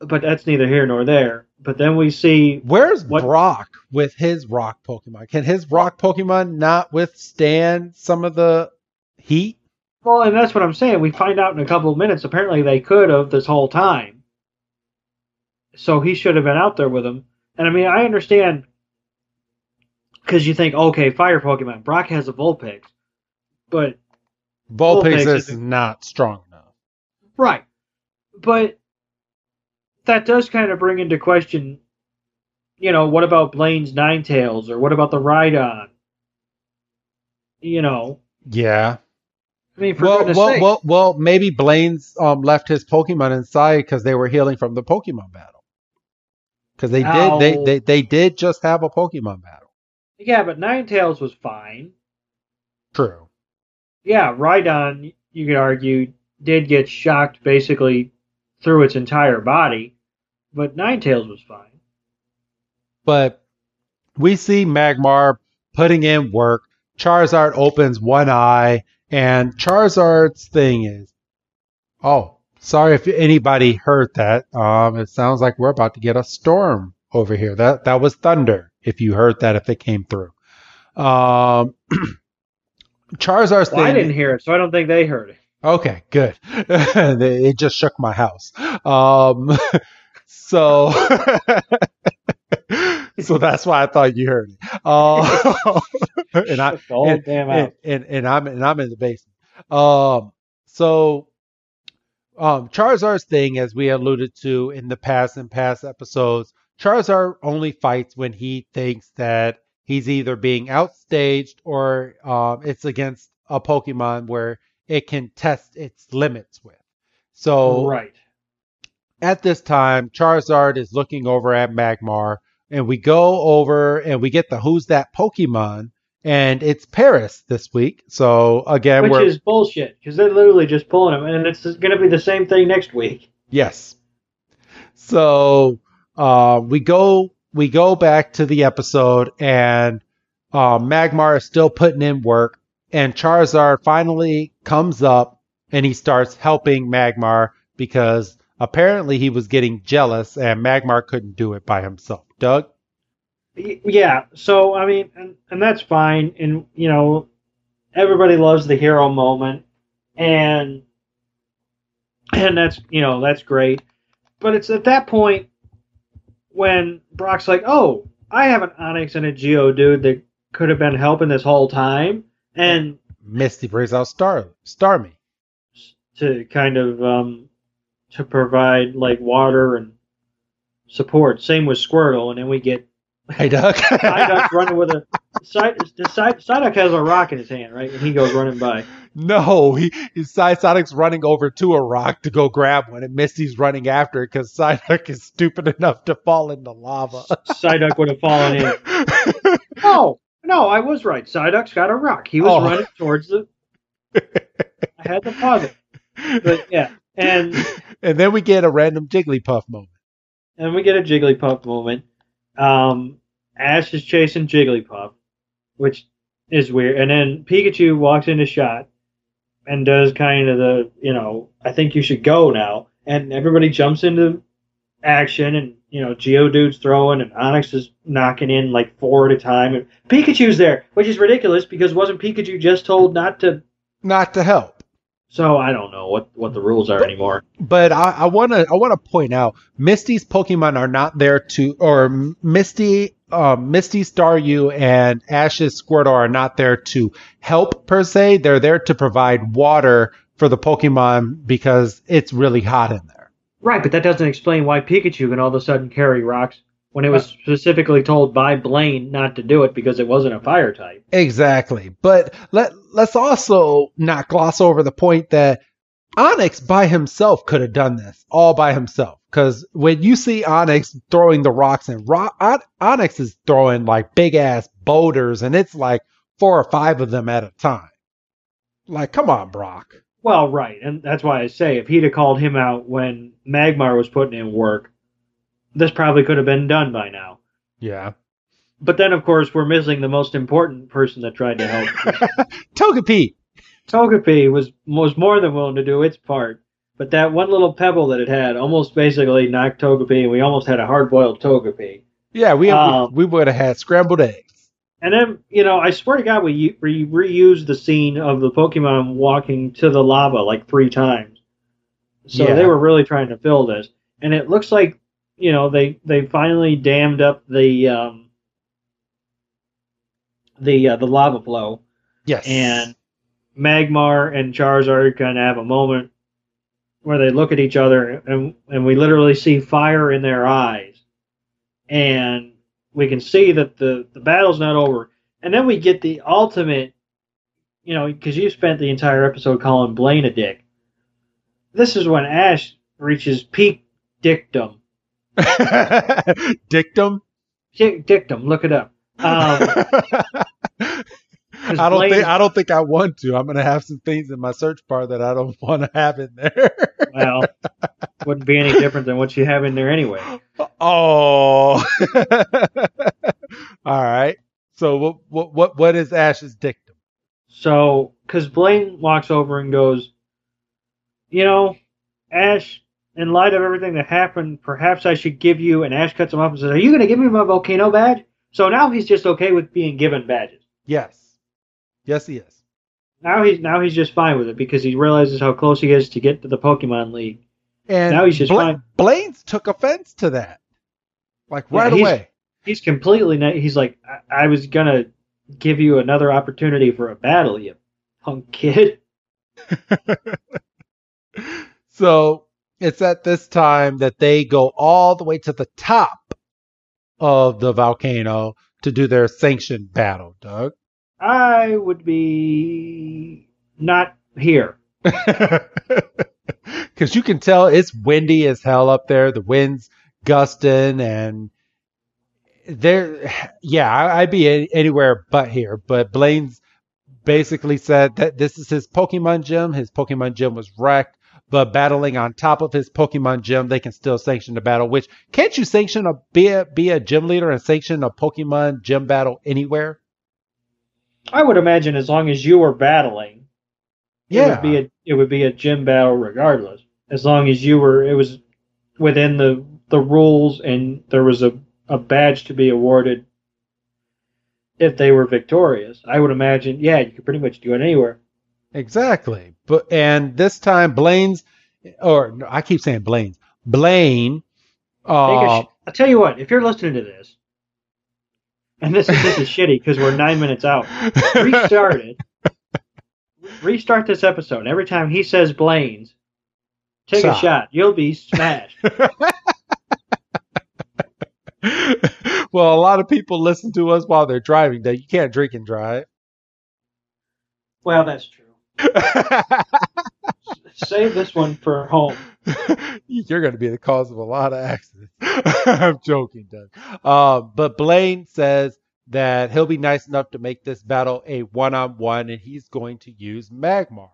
But that's neither here nor there. But then we see Where's What- Brock with his rock Pokemon? Can his rock Pokemon not withstand some of the heat? well, and that's what I'm saying. We find out in a couple of minutes. Apparently, they could have this whole time. So he should have been out there with him. And I mean, I understand because you think, okay, fire Pokemon. Brock has a Vulpix, but Vulpix Vulpix is is- not strong enough. Right. But that does kind of bring into question, you know, what about Blaine's Ninetales or what about the Rhydon? You know, Yeah. I mean, for Well, well, sake. well, well, maybe Blaine's um, left his Pokemon inside because they were healing from the Pokemon battle. Because they did, they, they they did just have a Pokemon battle. yeah, but Ninetales was fine. True. Yeah, Rhydon, you could argue, did get shocked basically through its entire body, but Ninetales was fine. But we see Magmar putting in work. Charizard opens one eye, and Charizard's thing is, oh, sorry if anybody heard that. Um, it sounds like we're about to get a storm over here. That that was thunder. If you heard that, if it came through. Um, Charizard's Well, I didn't hear it, so I don't think they heard it. Okay, good. it just shook my house. Um, so, so that's why I thought you heard it. Uh, and I, Shook the whole and, and, and, and I'm and I'm in the basement. Um, so, um, Charizard's thing, as we alluded to in the past and past episodes, Charizard only fights when he thinks that he's either being outstaged or um, it's against a Pokemon where it can test its limits with. So right. at this time, Charizard is looking over at Magmar, and we go over and we get the Who's That Pokemon, and it's Paras this week. So again, Which is bullshit because they're literally just pulling them, and it's going to be the same thing next week. Yes. So uh, we go we go back to the episode, and uh, Magmar is still putting in work, and Charizard finally comes up and he starts helping Magmar because apparently he was getting jealous, and Magmar couldn't do it by himself. Doug. Yeah, so I mean, and, and that's fine, and you know, everybody loves the hero moment, and and that's you know that's great, but it's at that point when Brock's like, oh, I have an Onix and a Geodude that could have been helping this whole time, and Misty brings out Star Starmie. to kind of um, to provide like water and support. Same with Squirtle, and then we get Hey, Doug. Psyduck running with a Psy, Psy, Psyduck has a rock in his hand, right? And he goes running by. No, he his Sonic's running over to a rock to go grab one, and Misty's running after it because Psyduck is stupid enough to fall in the lava. Psyduck would have fallen in. No, no, I was right. Psyduck's got a rock. He was Oh. running towards the. I had to pause it, but yeah, and and then we get a random Jigglypuff moment. and we get a Jigglypuff moment. Um, Ash is chasing Jigglypuff, which is weird, and then Pikachu walks into shot and does kind of the, you know, I think you should go now, and everybody jumps into action, and you know, Geodude's throwing, and Onix is knocking in like four at a time, and Pikachu's there, which is ridiculous because wasn't Pikachu just told not to? Not to help. So I don't know what what the rules are anymore. But I want to I want to point out Misty's Pokemon are not there to or Misty um, Misty Staryu and Ash's Squirtle are not there to help per se. They're there to provide water for the Pokemon because it's really hot in there. Right, but that doesn't explain why Pikachu can all of a sudden carry rocks when it was specifically told by Blaine not to do it because it wasn't a fire type. Exactly. But let let's also not gloss over the point that Onix by himself could have done this all by himself. Because when you see Onix throwing the rocks and rock, On- Onix is throwing like big ass boulders, and it's like four or five of them at a time. Like, come on, Brock. Well, right, and that's why I say if he'd have called him out when Magmar was putting in work, this probably could have been done by now. Yeah. But then, of course, we're missing the most important person that tried to help. Togepi. Togepi was was more than willing to do its part, but that one little pebble that it had almost basically knocked Togepi, and we almost had a hard boiled Togepi. Yeah, we Um, we would have had scrambled eggs. And then, you know, I swear to God, we, we reused the scene of the Pokemon walking to the lava like three times. So Yeah. they were really trying to fill this, and it looks like, you know, they they finally dammed up the um, the uh, the lava flow, Yes. and Magmar and Charizard kind of have a moment where they look at each other, and and we literally see fire in their eyes, and we can see that the the battle's not over, and then we get the ultimate, you know, because you spent the entire episode calling Blaine a dick. This is when Ash reaches peak dickdom. dictum. Dick, dickdom, look it up. Um, I don't Blaine- think I don't think I want to. I'm gonna have some things in my search bar that I don't want to have in there. well, wouldn't be any different than what you have in there anyway. oh. All right. So what what what what is Ash's dictum? So, because Blaine walks over and goes, you know, Ash, in light of everything that happened, perhaps I should give you. And Ash cuts him off and says, "Are you going to give me my volcano badge?" So now he's just okay with being given badges. Yes. Yes, he is. Now he's now he's just fine with it because he realizes how close he is to get to the Pokemon League. And Now he's just Bla- fine. Blaine's took offense to that, like Yeah, right he's- away. He's completely. na- He's like, I, I was gonna give you another opportunity for a battle, you punk kid. So it's at this time that they go all the way to the top of the volcano to do their sanctioned battle, Doug. I would be not here. Because you can tell it's windy as hell up there. The wind's gusting, and there, yeah, I- I'd be a- anywhere but here. But Blaine's basically said that this is his Pokemon gym. His Pokemon gym was wrecked, but battling on top of his Pokemon gym, they can still sanction the battle. Which can't you sanction a be a be a gym leader and sanction a Pokemon gym battle anywhere? I would imagine as long as you were battling, it Yeah. would be a it would be a gym battle regardless. As long as you were, it was within the the rules, and there was a a badge to be awarded if they were victorious. I would imagine, yeah, you could pretty much do it anywhere. Exactly. But and this time Blaine's or no, I keep saying Blaine's. Blaine uh, sh- I'll tell you what, if you're listening to this, and this is this is shitty because we're nine minutes out. Restart it. Restart this episode. Every time he says Blaine's, take a Shot. shot. You'll be smashed. well, a lot of people listen to us while they're driving. That you can't drink and drive. well, that's true. Save this one for home. You're going to be the cause of a lot of accidents. I'm joking, Doug. Um, but Blaine says that he'll be nice enough to make this battle a one-on-one, and he's going to use Magmar.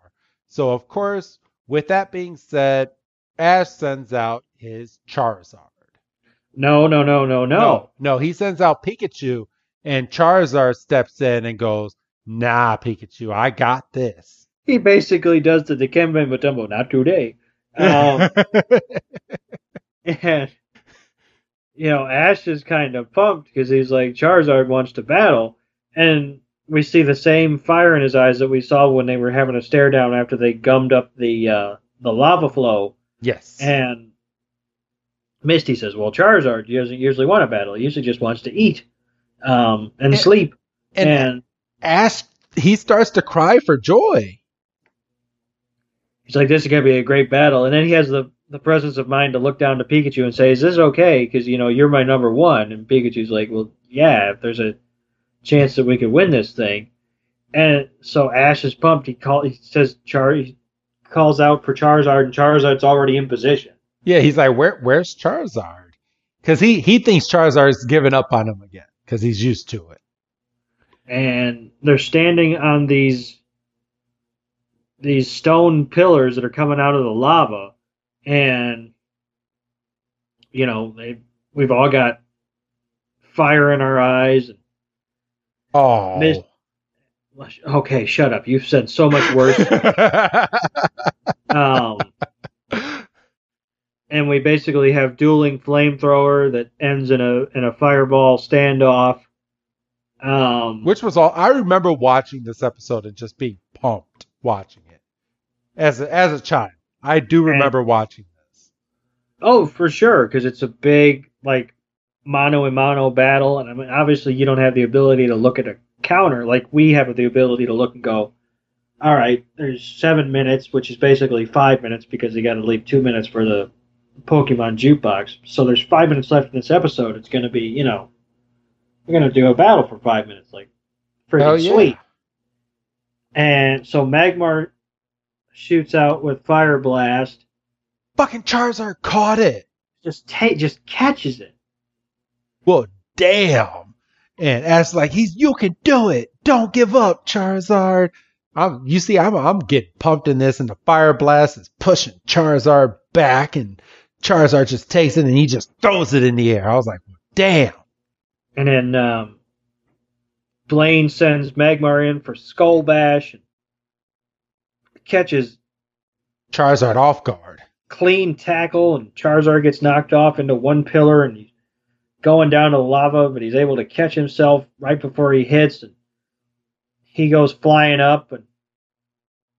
So, of course, with that being said, Ash sends out his Charizard. No, no, no, no, no. no, no, he sends out Pikachu, and Charizard steps in and goes, "Nah, Pikachu, I got this." He basically does the Dikembe Mutombo, not today. Um, and, you know, Ash is kind of pumped because he's like, Charizard wants to battle. And we see the same fire in his eyes that we saw when they were having a stare down after they gummed up the uh, the lava flow. yes. And Misty says, "Well, Charizard doesn't usually want to battle. He usually just wants to eat um, and, And- sleep." and and Ash he starts to cry for joy. He's like, "This is gonna be a great battle." And then he has the the presence of mind to look down to Pikachu and say, "Is this okay? Because you know you're my number one." And Pikachu's like, "Well, yeah. If there's a chance that we could win this thing," and so Ash is pumped. He call he says Char he calls out for Charizard, and Charizard's already in position. Yeah, he's like, "Where where's Charizard?" Because he he thinks Charizard's given up on him again because he's used to it. and they're standing on these these stone pillars that are coming out of the lava and you know they we've all got fire in our eyes and Oh. Miss- okay shut up you've said so much worse um and we basically have dueling flamethrower that ends in a in a fireball standoff. Um, Which was all I remember watching this episode and just being pumped watching it as a, as a child. I do remember watching this. oh, for sure, because it's a big like mono and mono battle, and I mean, obviously you don't have the ability to look at a counter like we have the ability to look and go. All right, there's seven minutes, which is basically five minutes because you got to leave two minutes for the Pokemon jukebox. So there's five minutes left in this episode. It's going to be, you know, we're going to do a battle for five minutes, like freaking Oh, yeah. sweet. And so Magmar shoots out with Fire Blast, Fucking Charizard caught it. just ta- just catches it. Well, damn. And Ash like he's you can do it. Don't give up, Charizard. I'm, you see, I'm I'm getting pumped in this, and the fire blast is pushing Charizard back, and Charizard just takes it and he just throws it in the air. I was like, damn. And then um, Blaine sends Magmar in for Skull Bash and catches Charizard off guard. clean tackle, and Charizard gets knocked off into one pillar, and he's going down to the lava, but he's able to catch himself right before he hits, and he goes flying up, and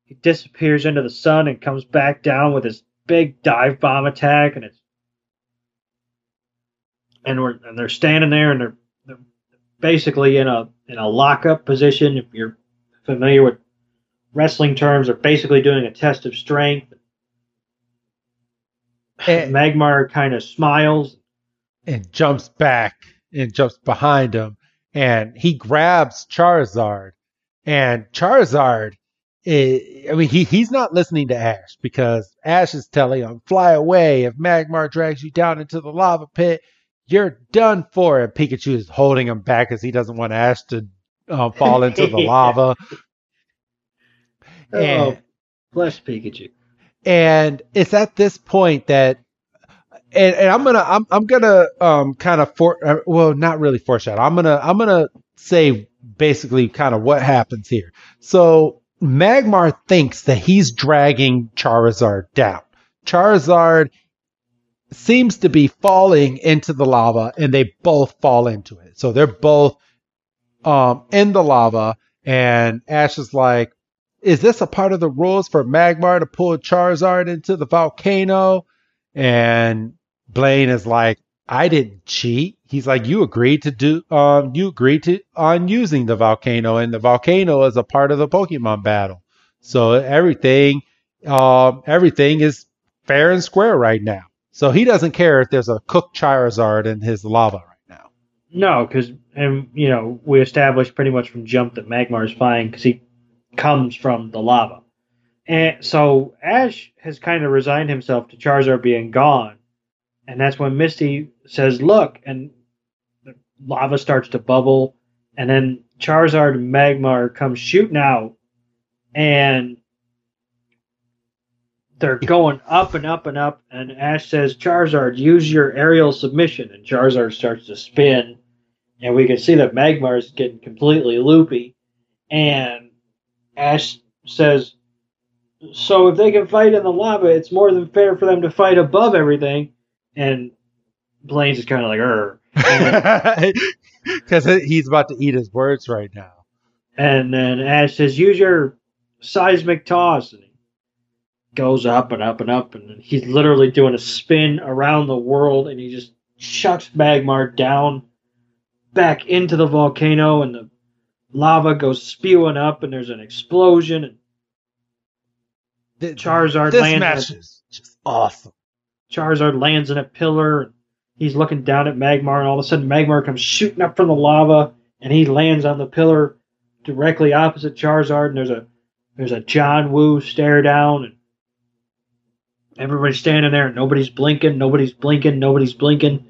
he disappears into the sun and comes back down with his big dive bomb attack, and it's and we're and they're standing there, and they're, they're basically in a in a lockup position. If you're familiar with wrestling terms, they're basically doing a test of strength. And, Magmar kind of smiles. and jumps back and jumps behind him, and he grabs Charizard, and Charizard. eh, I mean, he, he's not listening to Ash because Ash is telling him, fly away. If Magmar drags you down into the lava pit, you're done for. And Pikachu is holding him back because he doesn't want Ash to uh, fall into the Yeah. Oh, And, bless Pikachu. and it's at this point that and, and I'm gonna I'm I'm gonna um kind of for uh, well not really foreshadow I'm gonna I'm gonna say basically kind of what happens here. So Magmar thinks that he's dragging Charizard down. Charizard seems to be falling into the lava, and they both fall into it. So they're both um in the lava, and Ash is like, is this a part of the rules for Magmar to pull Charizard into the volcano? And Blaine is like, I didn't cheat. He's like, you agreed to do, um, you agreed to on using the volcano, and the volcano is a part of the Pokemon battle. So everything, um, everything is fair and square right now. So he doesn't care if there's a cooked Charizard in his lava right now. No, because and you know we established pretty much from jump that Magmar is fine because he comes from the lava, and so Ash has kind of resigned himself to Charizard being gone, and that's when Misty says, "Look," and the lava starts to bubble, and then Charizard and Magmar come shooting out, and they're going up and up and up, and Ash says, Charizard, use your aerial submission. And Charizard starts to spin, and we can see that Magmar is getting completely loopy. And Ash says, So if they can fight in the lava, it's more than fair for them to fight above everything. And Blaine's just kind of like, er. Because he's about to eat his words right now. And then Ash says, use your seismic toss. And he goes up and up and up. And he's literally doing a spin around the world. And he just chucks Magmar down back into the volcano. And the lava goes spewing up. And there's an explosion. And Th- Charizard this lands match in a- is just awesome. Charizard lands in a pillar. And he's looking down at Magmar. And all of a sudden, Magmar comes shooting up from the lava. And he lands on the pillar directly opposite Charizard. And there's a there's a John Woo stare down. And everybody's standing there. And nobody's blinking. Nobody's blinking. Nobody's blinking.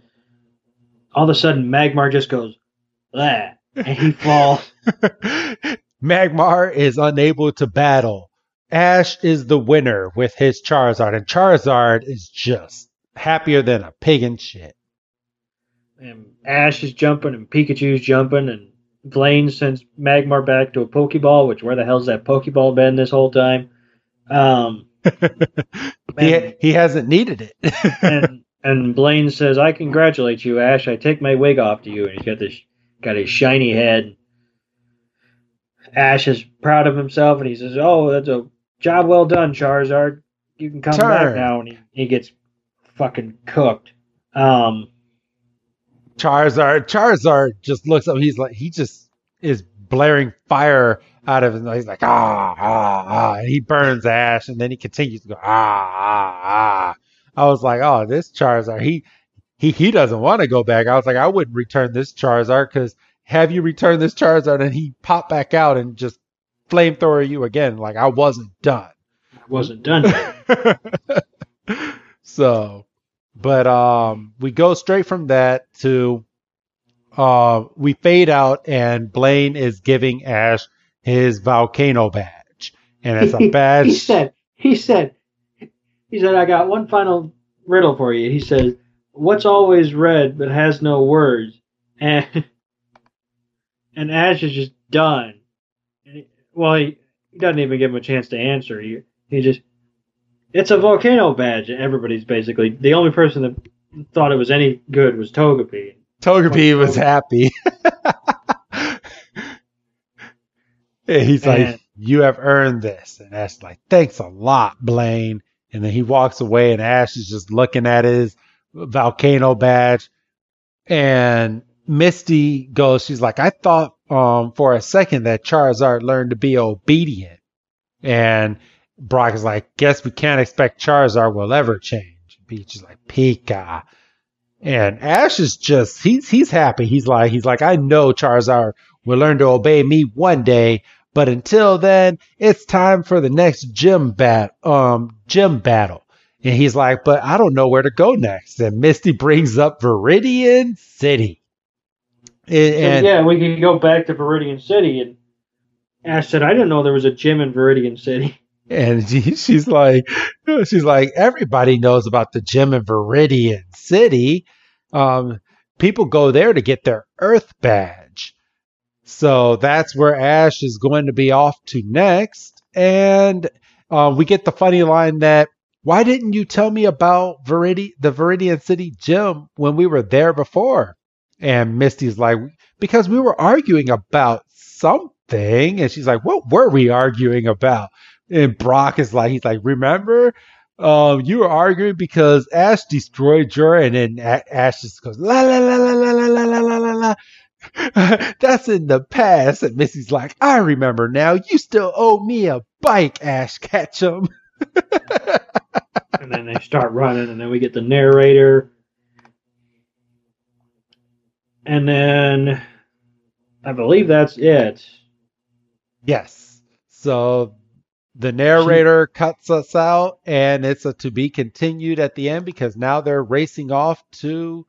All of a sudden, Magmar just goes, "That," and he falls. Magmar is unable to battle. Ash is the winner with his Charizard, and Charizard is just happier than a pig in shit. and Ash is jumping and Pikachu's jumping and Blaine sends Magmar back to a Pokeball, which where the hell's that Pokeball been this whole time? Um, he, he hasn't needed it. and and Blaine says, "I congratulate you, Ash. I take my wig off to you." And he's got this, got his shiny head. Ash is proud of himself, and he says, "Oh, that's a job well done, Charizard. You can come Turn. back now." And he, he gets fucking cooked. Um, Charizard, Charizard just looks up. He's like, he just is blaring fire out of his. He's like, ah, ah, ah, and he burns Ash, and then he continues to go, ah, ah, ah. I was like, oh, this Charizard, he, he, he doesn't want to go back. I was like, I wouldn't return this Charizard because have you returned this Charizard and he popped back out and just flamethrower you again? Like I wasn't done. I wasn't done. yet. so, but um, we go straight from that to uh, we fade out, and Blaine is giving Ash his volcano badge, and it's a badge. he said, he said, he said, I got one final riddle for you. He says, "What's always red but has no words?" And and Ash is just done. He, well, he, he doesn't even give him a chance to answer. He he just, it's a volcano badge. Everybody's basically the only person that thought it was any good was Togepi. Togepi was oh. happy. And He's like, "You have earned this," and Ash like, "Thanks a lot, Blaine." And then he walks away, and Ash is just looking at his volcano badge. And Misty goes, "She's like, I thought um, for a second that Charizard learned to be obedient." And Brock is like, "Guess we can't expect Charizard will ever change." Peach is like, "Pika." And Ash is just he's he's happy. He's like he's like I know Charizard will learn to obey me one day, but until then, it's time for the next gym bat um gym battle. And he's like, but I don't know where to go next. And Misty brings up Viridian City. And, and yeah, we can go back to Viridian City. And Ash said, I didn't know there was a gym in Viridian City. And she, she's like, she's like, everybody knows about the gym in Viridian City. Um, people go there to get their Earth badge. So that's where Ash is going to be off to next. And uh, we get the funny line that, why didn't you tell me about Viridi- the Viridian City gym when we were there before? And Misty's like, because we were arguing about something. And she's like, what were we arguing about? And Brock is like, he's like, remember, um, you were arguing because Ash destroyed your, and then A- Ash just goes, la la la la la la la la la la. That's in the past. And Missy's like, I remember now. You still owe me a bike, Ash Ketchum. and then they start running, and then we get the narrator. And then I believe that's it. Yes. So the narrator cuts us out, and it's a to be continued at the end because now they're racing off to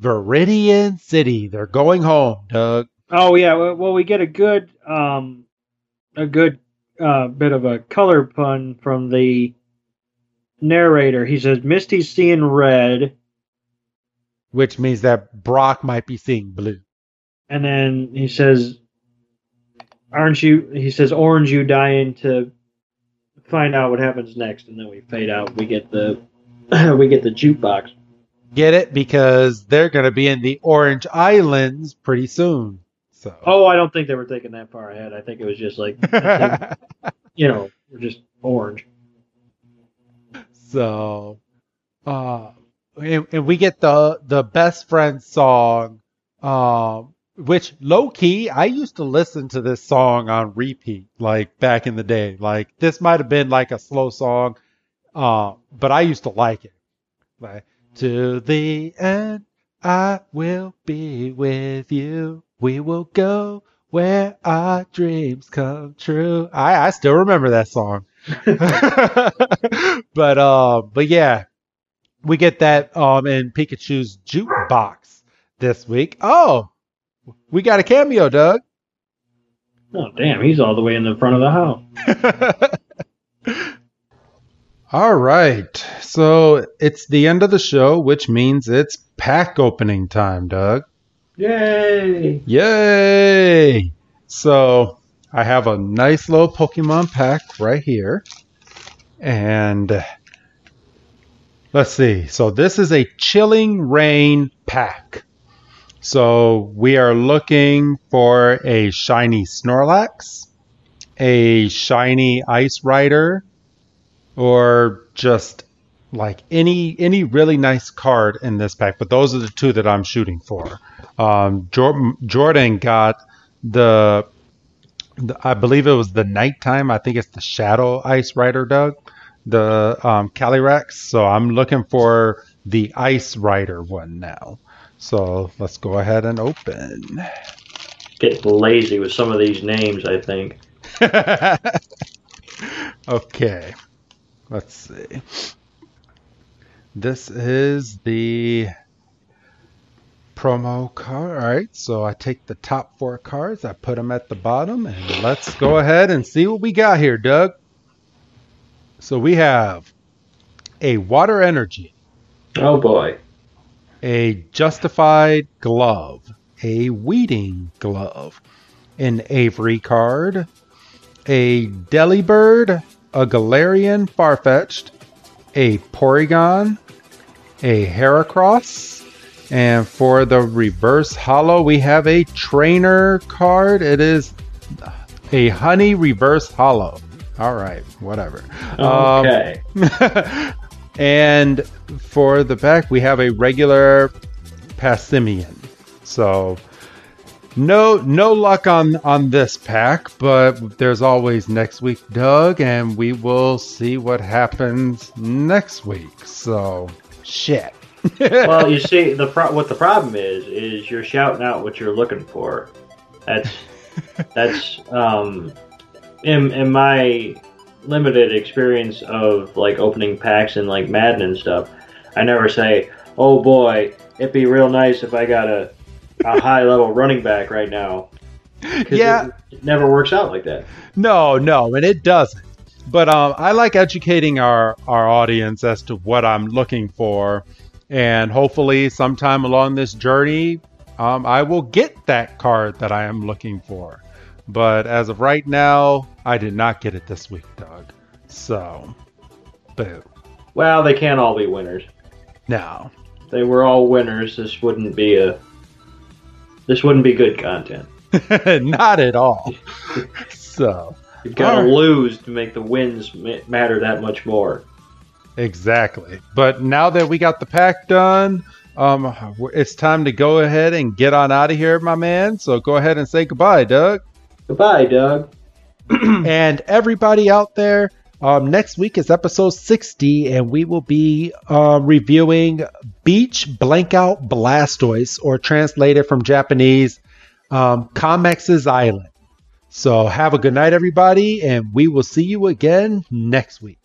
Viridian City. They're going home, Doug. Oh yeah, well we get a good um a good uh, bit of a color pun from the narrator. He says Misty's seeing red, which means that Brock might be seeing blue. and then he says, "Aren't you?" He says, "Orange, you dying to find out what happens next?" And then we fade out. We get the we get the jukebox. Get it? Because they're going to be in the Orange Islands pretty soon. So. Oh, I don't think they were thinking that far ahead. I think it was just like you know, we're just orange. so, uh, and, and we get the the best friend song, um, which low key I used to listen to this song on repeat, like back in the day. Like this might have been like a slow song, uh, but I used to like it. Like to the end, I will be with you. We will go where our dreams come true. I I still remember that song. but uh, but yeah, we get that um in Pikachu's jukebox this week. Oh, we got a cameo, Doug. Oh damn, he's all the way in the front of the house. All right, so it's the end of the show, which means it's pack opening time, Doug. Yay! Yay! So I have a nice little Pokemon pack right here. And let's see. So this is a Chilling Reign pack. So we are looking for a shiny Snorlax, a shiny Ice Rider, or just like any any really nice card in this pack. But those are the two that I'm shooting for. Um, Jordan, Jordan got the, the, I believe it was the nighttime. I think it's the Shadow Ice Rider, Doug, the um, Calyrex. So I'm looking for the Ice Rider one now. So let's go ahead and open. Getting lazy with some of these names, I think. okay. Let's see. This is the promo card. All right, so I take the top four cards, I put them at the bottom, and let's go ahead and see what we got here, Doug. So we have a water energy. Oh boy. A justified glove, a weeding glove, an Avery card, a Delibird, a Galarian Farfetch'd, a Porygon, a Heracross, and for the reverse holo, we have a trainer card. It is a honey reverse holo. All right, whatever. Okay. Um, and for the back, we have a regular Passimian. So no no luck on on this pack, but there's always next week, Doug, and we will see what happens next week. So shit. well, you see, the pro- what the problem is is you're shouting out what you're looking for. That's that's um, in in my limited experience of like opening packs and like Madden and stuff. I never say, "Oh boy, it'd be real nice if I got a a high level running back right now." Yeah, it, it never works out like that. No, no, and it doesn't. But um, I like educating our our audience as to what I'm looking for and hopefully, sometime along this journey, um, I will get that card that I am looking for. But as of right now, I did not get it this week, Doug. So, boo. Well, they can't all be winners. No. If they were all winners, this wouldn't be a. This wouldn't be good content. not at all. so. You've got to right. lose to make the wins matter that much more. Exactly. But now that we got the pack done, um, it's time to go ahead and get on out of here, my man. So go ahead and say goodbye, Doug. Goodbye, Doug. and everybody out there, um, next week is episode 60, and we will be uh, reviewing Beach Blankout Blastoise, or translated from Japanese, um, Kamex's Island. So have a good night, everybody, and we will see you again next week.